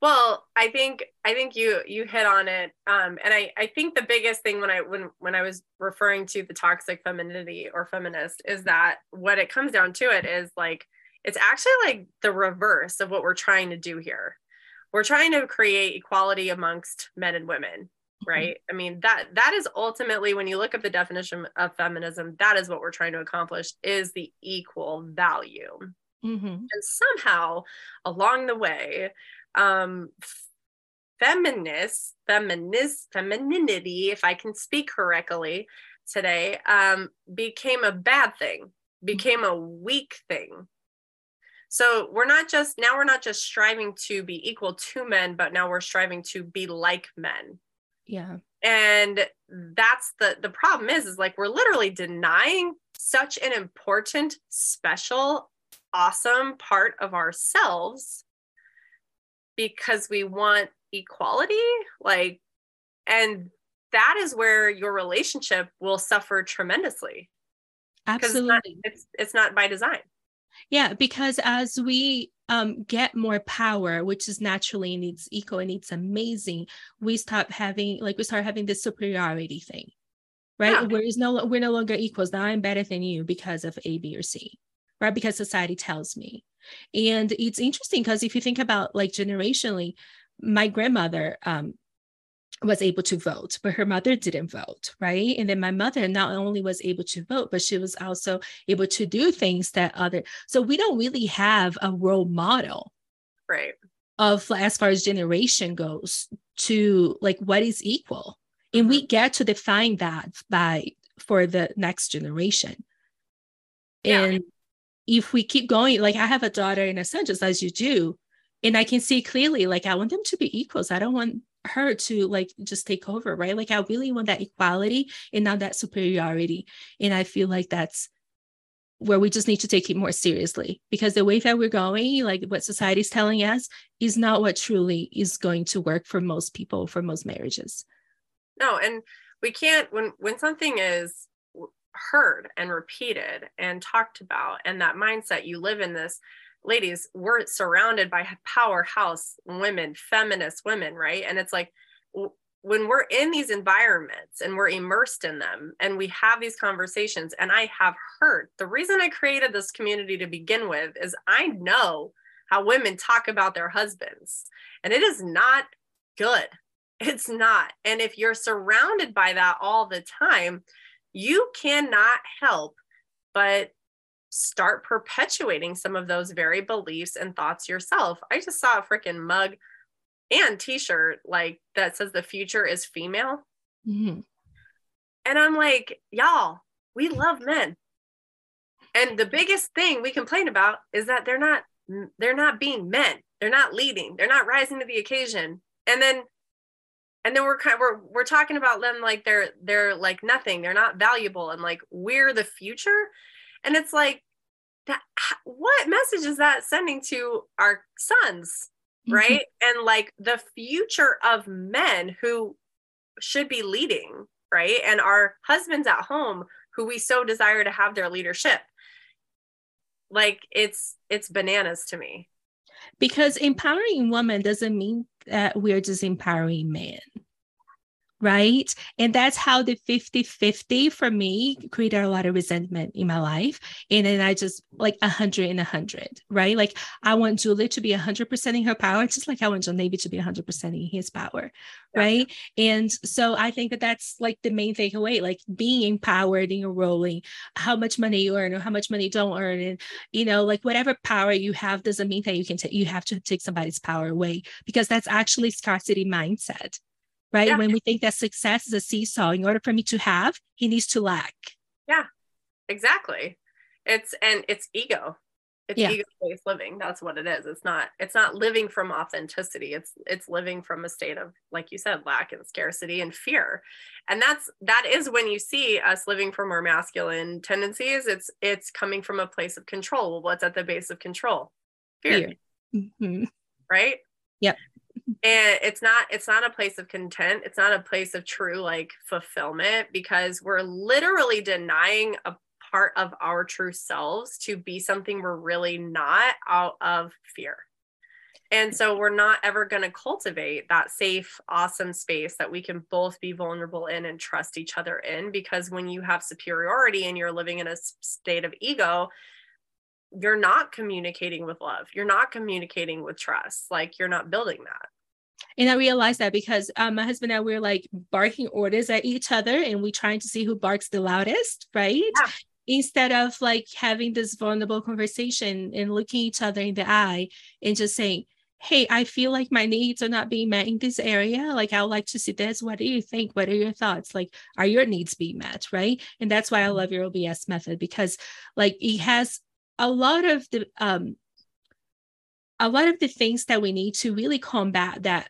Well, I think I think you you hit on it, um, and I I think the biggest thing when I when when I was referring to the toxic femininity or feminist is that what it comes down to it is like it's actually like the reverse of what we're trying to do here. We're trying to create equality amongst men and women, mm-hmm. right? Mm-hmm. I mean that that is ultimately when you look at the definition of feminism, that is what we're trying to accomplish is the equal value. Mm-hmm. And somehow along the way, um, feminist, feminist, femininity, if I can speak correctly today, um, became a bad thing, became a weak thing. So we're not just now we're not just striving to be equal to men, but now we're striving to be like men. Yeah. And that's the the problem is is like we're literally denying such an important, special, awesome part of ourselves because we want equality like and that is where your relationship will suffer tremendously. Absolutely it's not, it's, it's not by design. Yeah because as we um, get more power which is naturally needs equal and it's amazing we stop having like we start having this superiority thing right? Yeah. where is no we're no longer equals. Now i'm better than you because of a b or c right because society tells me and it's interesting because if you think about like generationally, my grandmother um, was able to vote, but her mother didn't vote, right? And then my mother not only was able to vote, but she was also able to do things that other. So we don't really have a role model, right? Of as far as generation goes to like what is equal, and we mm-hmm. get to define that by for the next generation. Yeah. And if we keep going, like I have a daughter and a son, just as you do, and I can see clearly, like I want them to be equals. I don't want her to like just take over, right? Like I really want that equality and not that superiority. And I feel like that's where we just need to take it more seriously because the way that we're going, like what society's telling us, is not what truly is going to work for most people, for most marriages. No, and we can't when when something is heard and repeated and talked about and that mindset you live in this ladies we're surrounded by powerhouse women feminist women right? And it's like when we're in these environments and we're immersed in them and we have these conversations and i have heard the reason i created this community to begin with is i know how women talk about their husbands and it is not good. It's not. And if you're surrounded by that all the time you cannot help but start perpetuating some of those very beliefs and thoughts yourself. I just saw a freaking mug and t-shirt like that says the future is female. Mm-hmm. And I'm like, y'all, we love men. And the biggest thing we complain about is that they're not they're not being men. They're not leading. They're not rising to the occasion. And then and then we're kind of, we're we're talking about them like they're they're like nothing. They're not valuable. And like we're the future. And it's like that what message is that sending to our sons mm-hmm. right? And like the future of men who should be leading right? And our husbands at home who we so desire to have their leadership. Like it's it's bananas to me. Because empowering women doesn't mean that we're just empowering men right? And that's how the 50 50 for me created a lot of resentment in my life. And then I just like 100 and 100, right? Like I want Julie to be 100% in her power, just like I want John David to be 100% in his power, yeah. right? And so I think that that's like the main takeaway, like being empowered in your rolling, how much money you earn or how much money you don't earn. And, you know, like whatever power you have doesn't mean that you can take, you have to take somebody's power away because that's actually scarcity mindset right? Yeah. When we think that success is a seesaw, in order for me to have, he needs to lack. Yeah, exactly. It's and it's ego. It's yeah. ego-based living. That's what it is. It's not. It's not living from authenticity. It's it's living from a state of, like you said, lack and scarcity and fear. And that's that is when you see us living from our masculine tendencies. It's it's coming from a place of control. Well, what's at the base of control? Fear. fear. Mm-hmm. Right. Yep and it's not it's not a place of content it's not a place of true like fulfillment because we're literally denying a part of our true selves to be something we're really not out of fear and so we're not ever going to cultivate that safe awesome space that we can both be vulnerable in and trust each other in because when you have superiority and you're living in a state of ego you're not communicating with love. You're not communicating with trust. Like you're not building that. And I realized that because um, my husband and I were like barking orders at each other and we trying to see who barks the loudest, right? Yeah. Instead of like having this vulnerable conversation and looking each other in the eye and just saying, Hey, I feel like my needs are not being met in this area. Like, I would like to see this. What do you think? What are your thoughts? Like, are your needs being met? Right. And that's why I love your OBS method because, like, it has a lot of the um, a lot of the things that we need to really combat that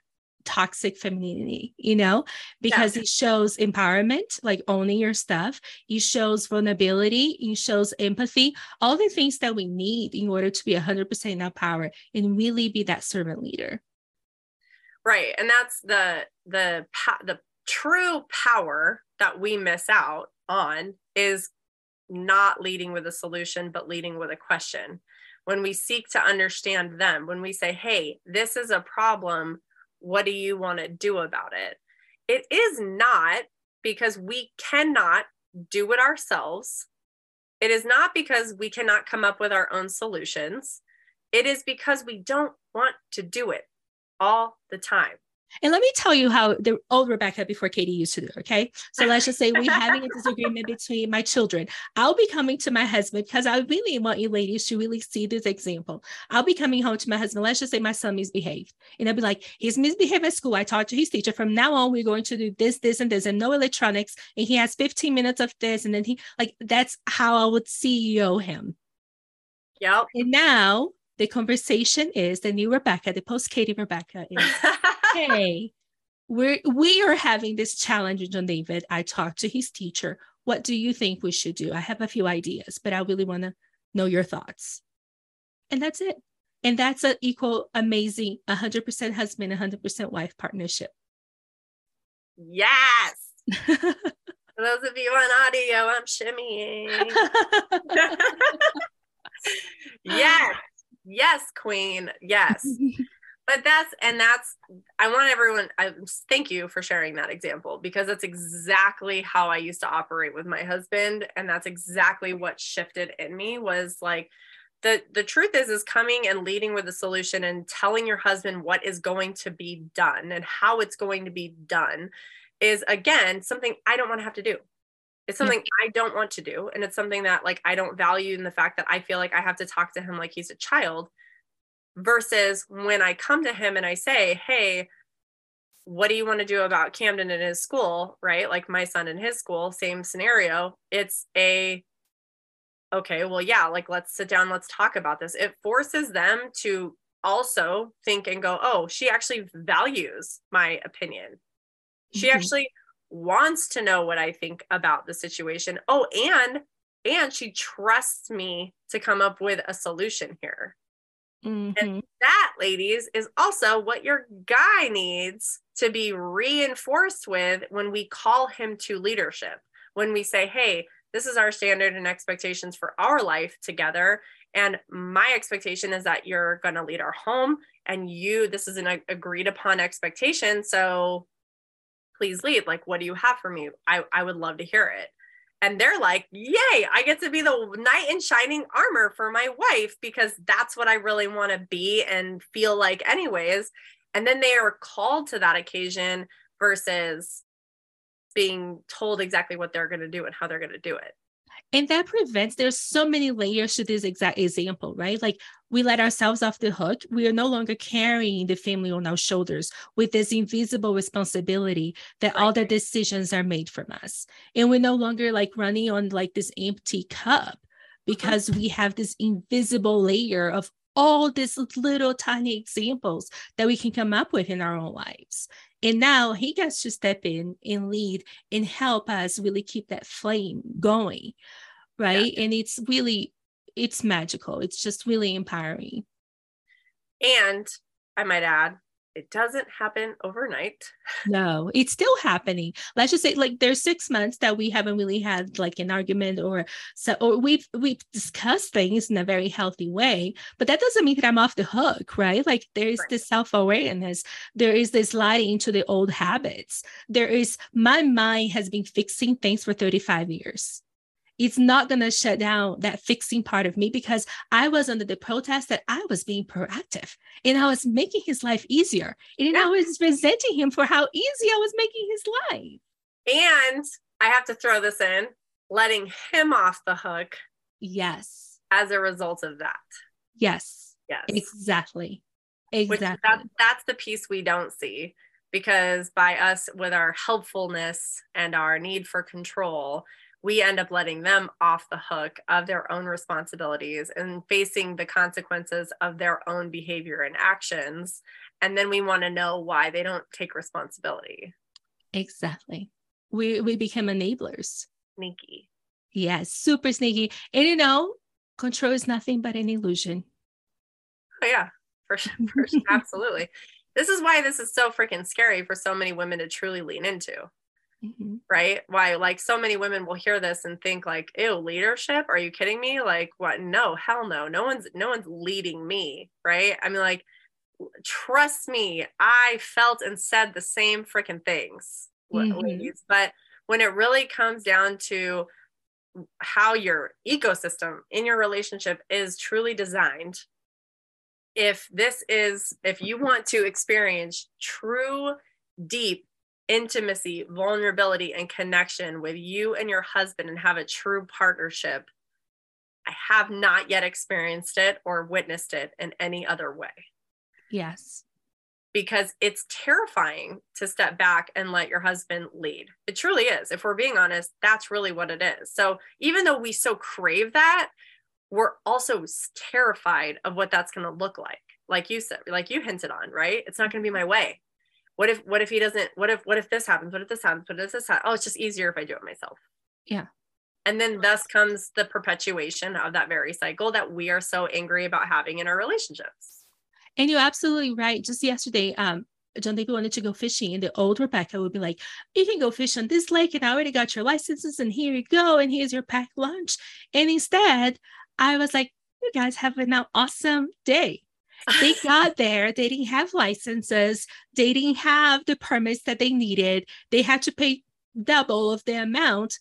toxic femininity, you know, because yeah. it shows empowerment, like owning your stuff. It shows vulnerability. It shows empathy, all the things that we need in order to be 100% in our power and really be that servant leader. Right. And that's the, the, the true power that we miss out on is not leading with a solution, but leading with a question. When we seek to understand them, when we say, hey, this is a problem, what do you want to do about it? It is not because we cannot do it ourselves. It is not because we cannot come up with our own solutions. It is because we don't want to do it all the time. And let me tell you how the old Rebeca before Katie used to do. Okay. So let's just say we're having a disagreement between my children. I'll be coming to my husband because I really want you ladies to really see this example. I'll be coming home to my husband. Let's just say my son misbehaved. And I'll be like, he's misbehaved at school. I talked to his teacher. From now on, we're going to do this, this, and this, and no electronics. And he has 15 minutes of this. And then he like that's how I would CEO him. Yep. And now the conversation is the new Rebeca, the post Katie Rebeca is hey, we're we are having this challenge with John David. I talked to his teacher. What do you think we should do? I have a few ideas, but I really want to know your thoughts. And that's it. And that's an equal, amazing 100% husband, 100% wife partnership. Yes. For those of you on audio, I'm shimmying. yes. Yes, queen. Yes but that's and that's i want everyone i thank you for sharing that example because that's exactly how i used to operate with my husband and that's exactly what shifted in me was like the the truth is is coming and leading with a solution and telling your husband what is going to be done and how it's going to be done is again something i don't want to have to do. It's something i don't want to do and it's something that like i don't value in the fact that i feel like i have to talk to him like he's a child versus when I come to him and I say, Hey, what do you want to do about Camden and his school? Right. Like my son and his school, same scenario. It's a, okay, well, yeah, like let's sit down, let's talk about this. It forces them to also think and go, oh, she actually values my opinion. She mm-hmm. actually wants to know what I think about the situation. Oh, and and she trusts me to come up with a solution here. Mm-hmm. And that, ladies, is also what your guy needs to be reinforced with when we call him to leadership. When we say, hey, this is our standard and expectations for our life together. And my expectation is that you're going to lead our home and you, this is an agreed upon expectation. So please lead. Like, what do you have for me? I, I would love to hear it. And they're like, yay, I get to be the knight in shining armor for my wife because that's what I really want to be and feel like, anyways. And then they are called to that occasion versus being told exactly what they're going to do and how they're going to do it and that prevents there's so many layers to this exact example right? Like we let ourselves off the hook. We are no longer carrying the family on our shoulders with this invisible responsibility that all the decisions are made from us. And we're no longer like running on like this empty cup uh-huh. because we have this invisible layer of all these little tiny examples that we can come up with in our own lives and now he gets to step in and lead and help us really keep that flame going. Right. Yeah. And it's really, it's magical. It's just really empowering. And I might add, it doesn't happen overnight. No, it's still happening. Let's just say like there's six months that we haven't really had like an argument or so or we've we've discussed things in a very healthy way, but that doesn't mean that I'm off the hook, right? Like there is right. this self-awareness, there is this sliding into the old habits. There is my mind has been fixing things for 35 years it's not going to shut down that fixing part of me because I was under the protest that I was being proactive and I was making his life easier. And yeah. I was resenting him for how easy I was making his life. And I have to throw this in letting him off the hook. Yes. As a result of that. Yes. Yes. Exactly. Exactly. Which that, that's the piece we don't see because by us with our helpfulness and our need for control, we end up letting them off the hook of their own responsibilities and facing the consequences of their own behavior and actions. And then we want to know why they don't take responsibility. Exactly. We we become enablers. Sneaky. Yes, super sneaky. And you know, control is nothing but an illusion. Oh yeah, for sure. For sure. Absolutely. This is why this is so freaking scary for so many women to truly lean into mm-hmm. right? Why like so many women will hear this and think like ew leadership? Are you kidding me? Like what? No hell no. No one's no one's leading me right? I mean like trust me i felt and said the same freaking things mm-hmm. ladies but when it really comes down to how your ecosystem in your relationship is truly designed if this is if you want to experience true deep intimacy, vulnerability, and connection with you and your husband and have a true partnership. I have not yet experienced it or witnessed it in any other way. Yes. Because it's terrifying to step back and let your husband lead. It truly is. If we're being honest, that's really what it is. So even though we so crave that, we're also terrified of what that's going to look like. Like you said, like you hinted on, right? It's not going to be my way what if what if he doesn't what if what if this happens? What if this happens? What if this happens? oh it's just easier if i do it myself. Yeah. And then thus comes the perpetuation of that very cycle that we are so angry about having in our relationships. And you're absolutely right. Just yesterday um John David wanted to go fishing, and the old Rebeca would be like, You can go fish on this lake, and I already got your licenses, and here you go, and here's your packed lunch. And instead, I was like, You guys have an awesome day they got there, they didn't have licenses, they didn't have the permits that they needed. They had to pay double of the amount.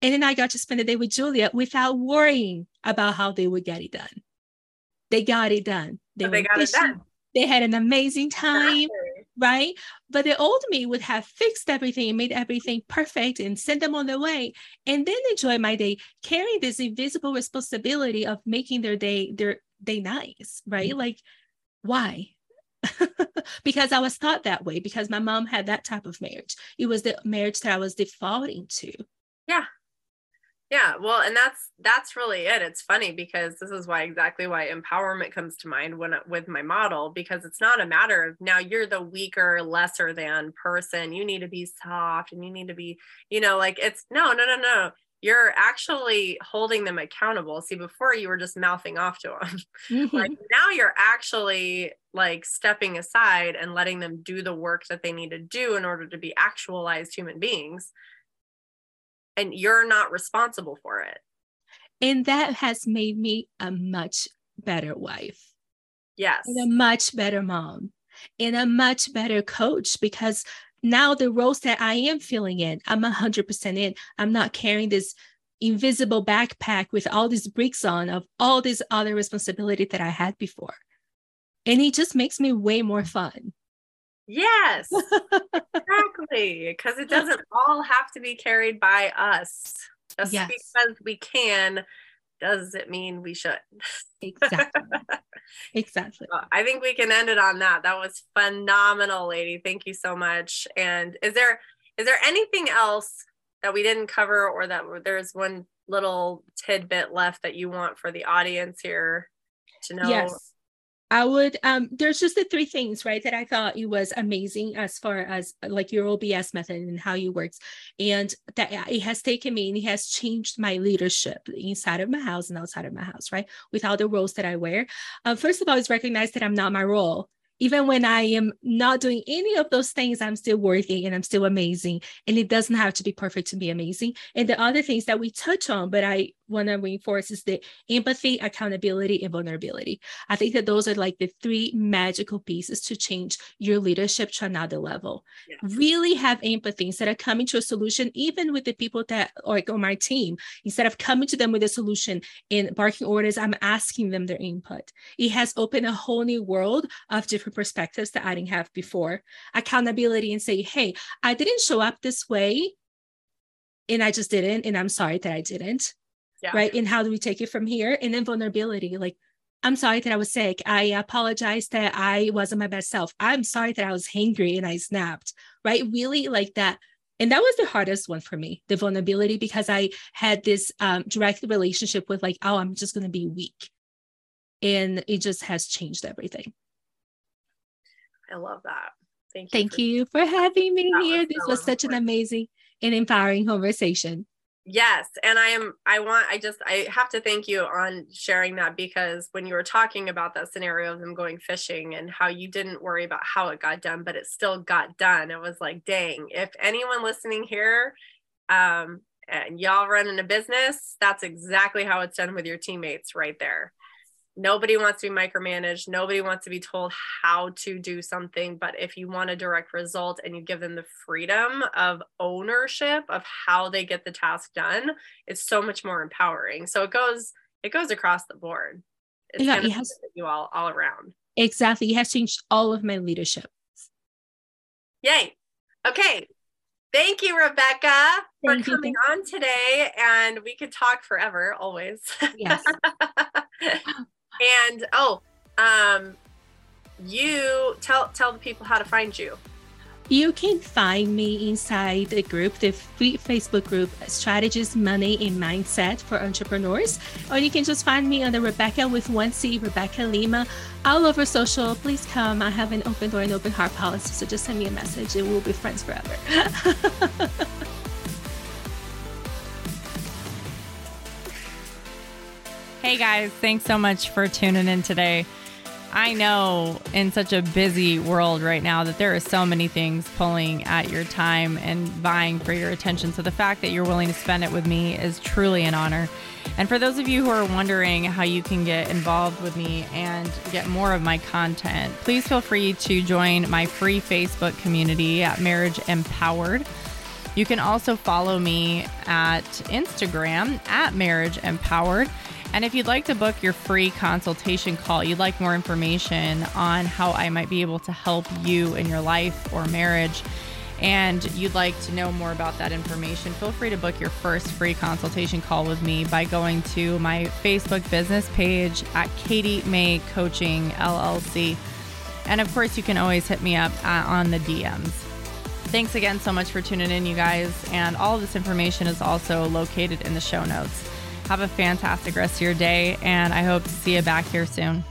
And then I got to spend the day with Julia without worrying about how they would get it done. They got it done. They, they got fishing. it done. They had an amazing time, right? But the old me would have fixed everything and made everything perfect and sent them on their way, and then enjoy my day, carrying this invisible responsibility of making their day their they nice, right? Mm-hmm. Like, why? because I was taught that way because my mom had that type of marriage. It was the marriage that I was defaulting to. Yeah. Yeah, well, and that's that's really it. It's funny because this is why exactly why empowerment comes to mind when with my model because it's not a matter of now you're the weaker, lesser than person. You need to be soft and you need to be, you know, like it's no, no, no, no you're actually holding them accountable. See, before you were just mouthing off to them. Mm-hmm. like now you're actually like stepping aside and letting them do the work that they need to do in order to be actualized human beings. And you're not responsible for it. And that has made me a much better wife. Yes. And a much better mom and a much better coach because now the roles that I am filling in, I'm 100% in. I'm not carrying this invisible backpack with all these bricks on of all this other responsibility that I had before. And it just makes me way more fun. Yes, exactly. Because it doesn't all have to be carried by us. Just yes. because we can does it mean we should. exactly. Exactly. I think we can end it on that. That was phenomenal, lady. Thank you so much. And is there is there anything else that we didn't cover or that there's one little tidbit left that you want for the audience here to know? Yes. I would um there's just the three things right that I thought it was amazing as far as like your OBS method and how it works and that it has taken me and it has changed my leadership inside of my house and outside of my house right with all the roles that I wear. Um, first of all, is recognize that I'm not my role even when I am not doing any of those things, I'm still worthy and I'm still amazing. And it doesn't have to be perfect to be amazing. And the other things that we touch on, but I want to reinforce is the empathy, accountability, and vulnerability. I think that those are like the three magical pieces to change your leadership to another level. Yes. Really have empathy instead of coming to a solution, even with the people that like on my team, instead of coming to them with a solution in barking orders, I'm asking them their input. It has opened a whole new world of different perspectives that I didn't have before. Accountability and say, hey, I didn't show up this way and I just didn't. And I'm sorry that I didn't. Yeah. Right. And how do we take it from here? And then vulnerability, like, I'm sorry that I was sick. I apologize that I wasn't my best self. I'm sorry that I was hangry and I snapped. Right. Really like that. And that was the hardest one for me, the vulnerability, because I had this um, direct relationship with, like, oh, I'm just going to be weak. And it just has changed everything. I love that. Thank you. Thank for, you for having me here. This so was such an amazing and empowering conversation. Yes, and I am I want I just I have to thank you on sharing that because when you were talking about that scenario of them going fishing and how you didn't worry about how it got done but it still got done. It was like, dang, if anyone listening here um and y'all running a business, that's exactly how it's done with your teammates right there nobody wants to be micromanaged. Nobody wants to be told how to do something. But if you want a direct result and you give them the freedom of ownership of how they get the task done it's so much more empowering. So it goes it goes across the board. It's yeah, it has you all all around. Exactly. It has changed all of my leadership. Yay. Okay. Thank you, Rebeca, Thank for coming you. on today. And we could talk forever, always. Yes. And oh, um, you tell tell the people how to find you. You can find me inside the group, the free Facebook group, Strategies, Money, and Mindset for Entrepreneurs. Or you can just find me under Rebeca with one C, Rebeca Lima, all over social. Please come. I have an open door and open heart policy. So just send me a message and we'll be friends forever. Hey guys, thanks so much for tuning in today. I know in such a busy world right now that there are so many things pulling at your time and vying for your attention. So the fact that you're willing to spend it with me is truly an honor. And for those of you who are wondering how you can get involved with me and get more of my content, please feel free to join my free Facebook community at Marriage Empowered. You can also follow me at Instagram at Marriage Empowered. And if you'd like to book your free consultation call, you'd like more information on how I might be able to help you in your life or marriage, and you'd like to know more about that information, feel free to book your first free consultation call with me by going to my Facebook business page at Katie May Coaching LLC. And of course, you can always hit me up uh, on the DMs. Thanks again so much for tuning in, you guys. And all this information is also located in the show notes. Have a fantastic rest of your day, and I hope to see you back here soon.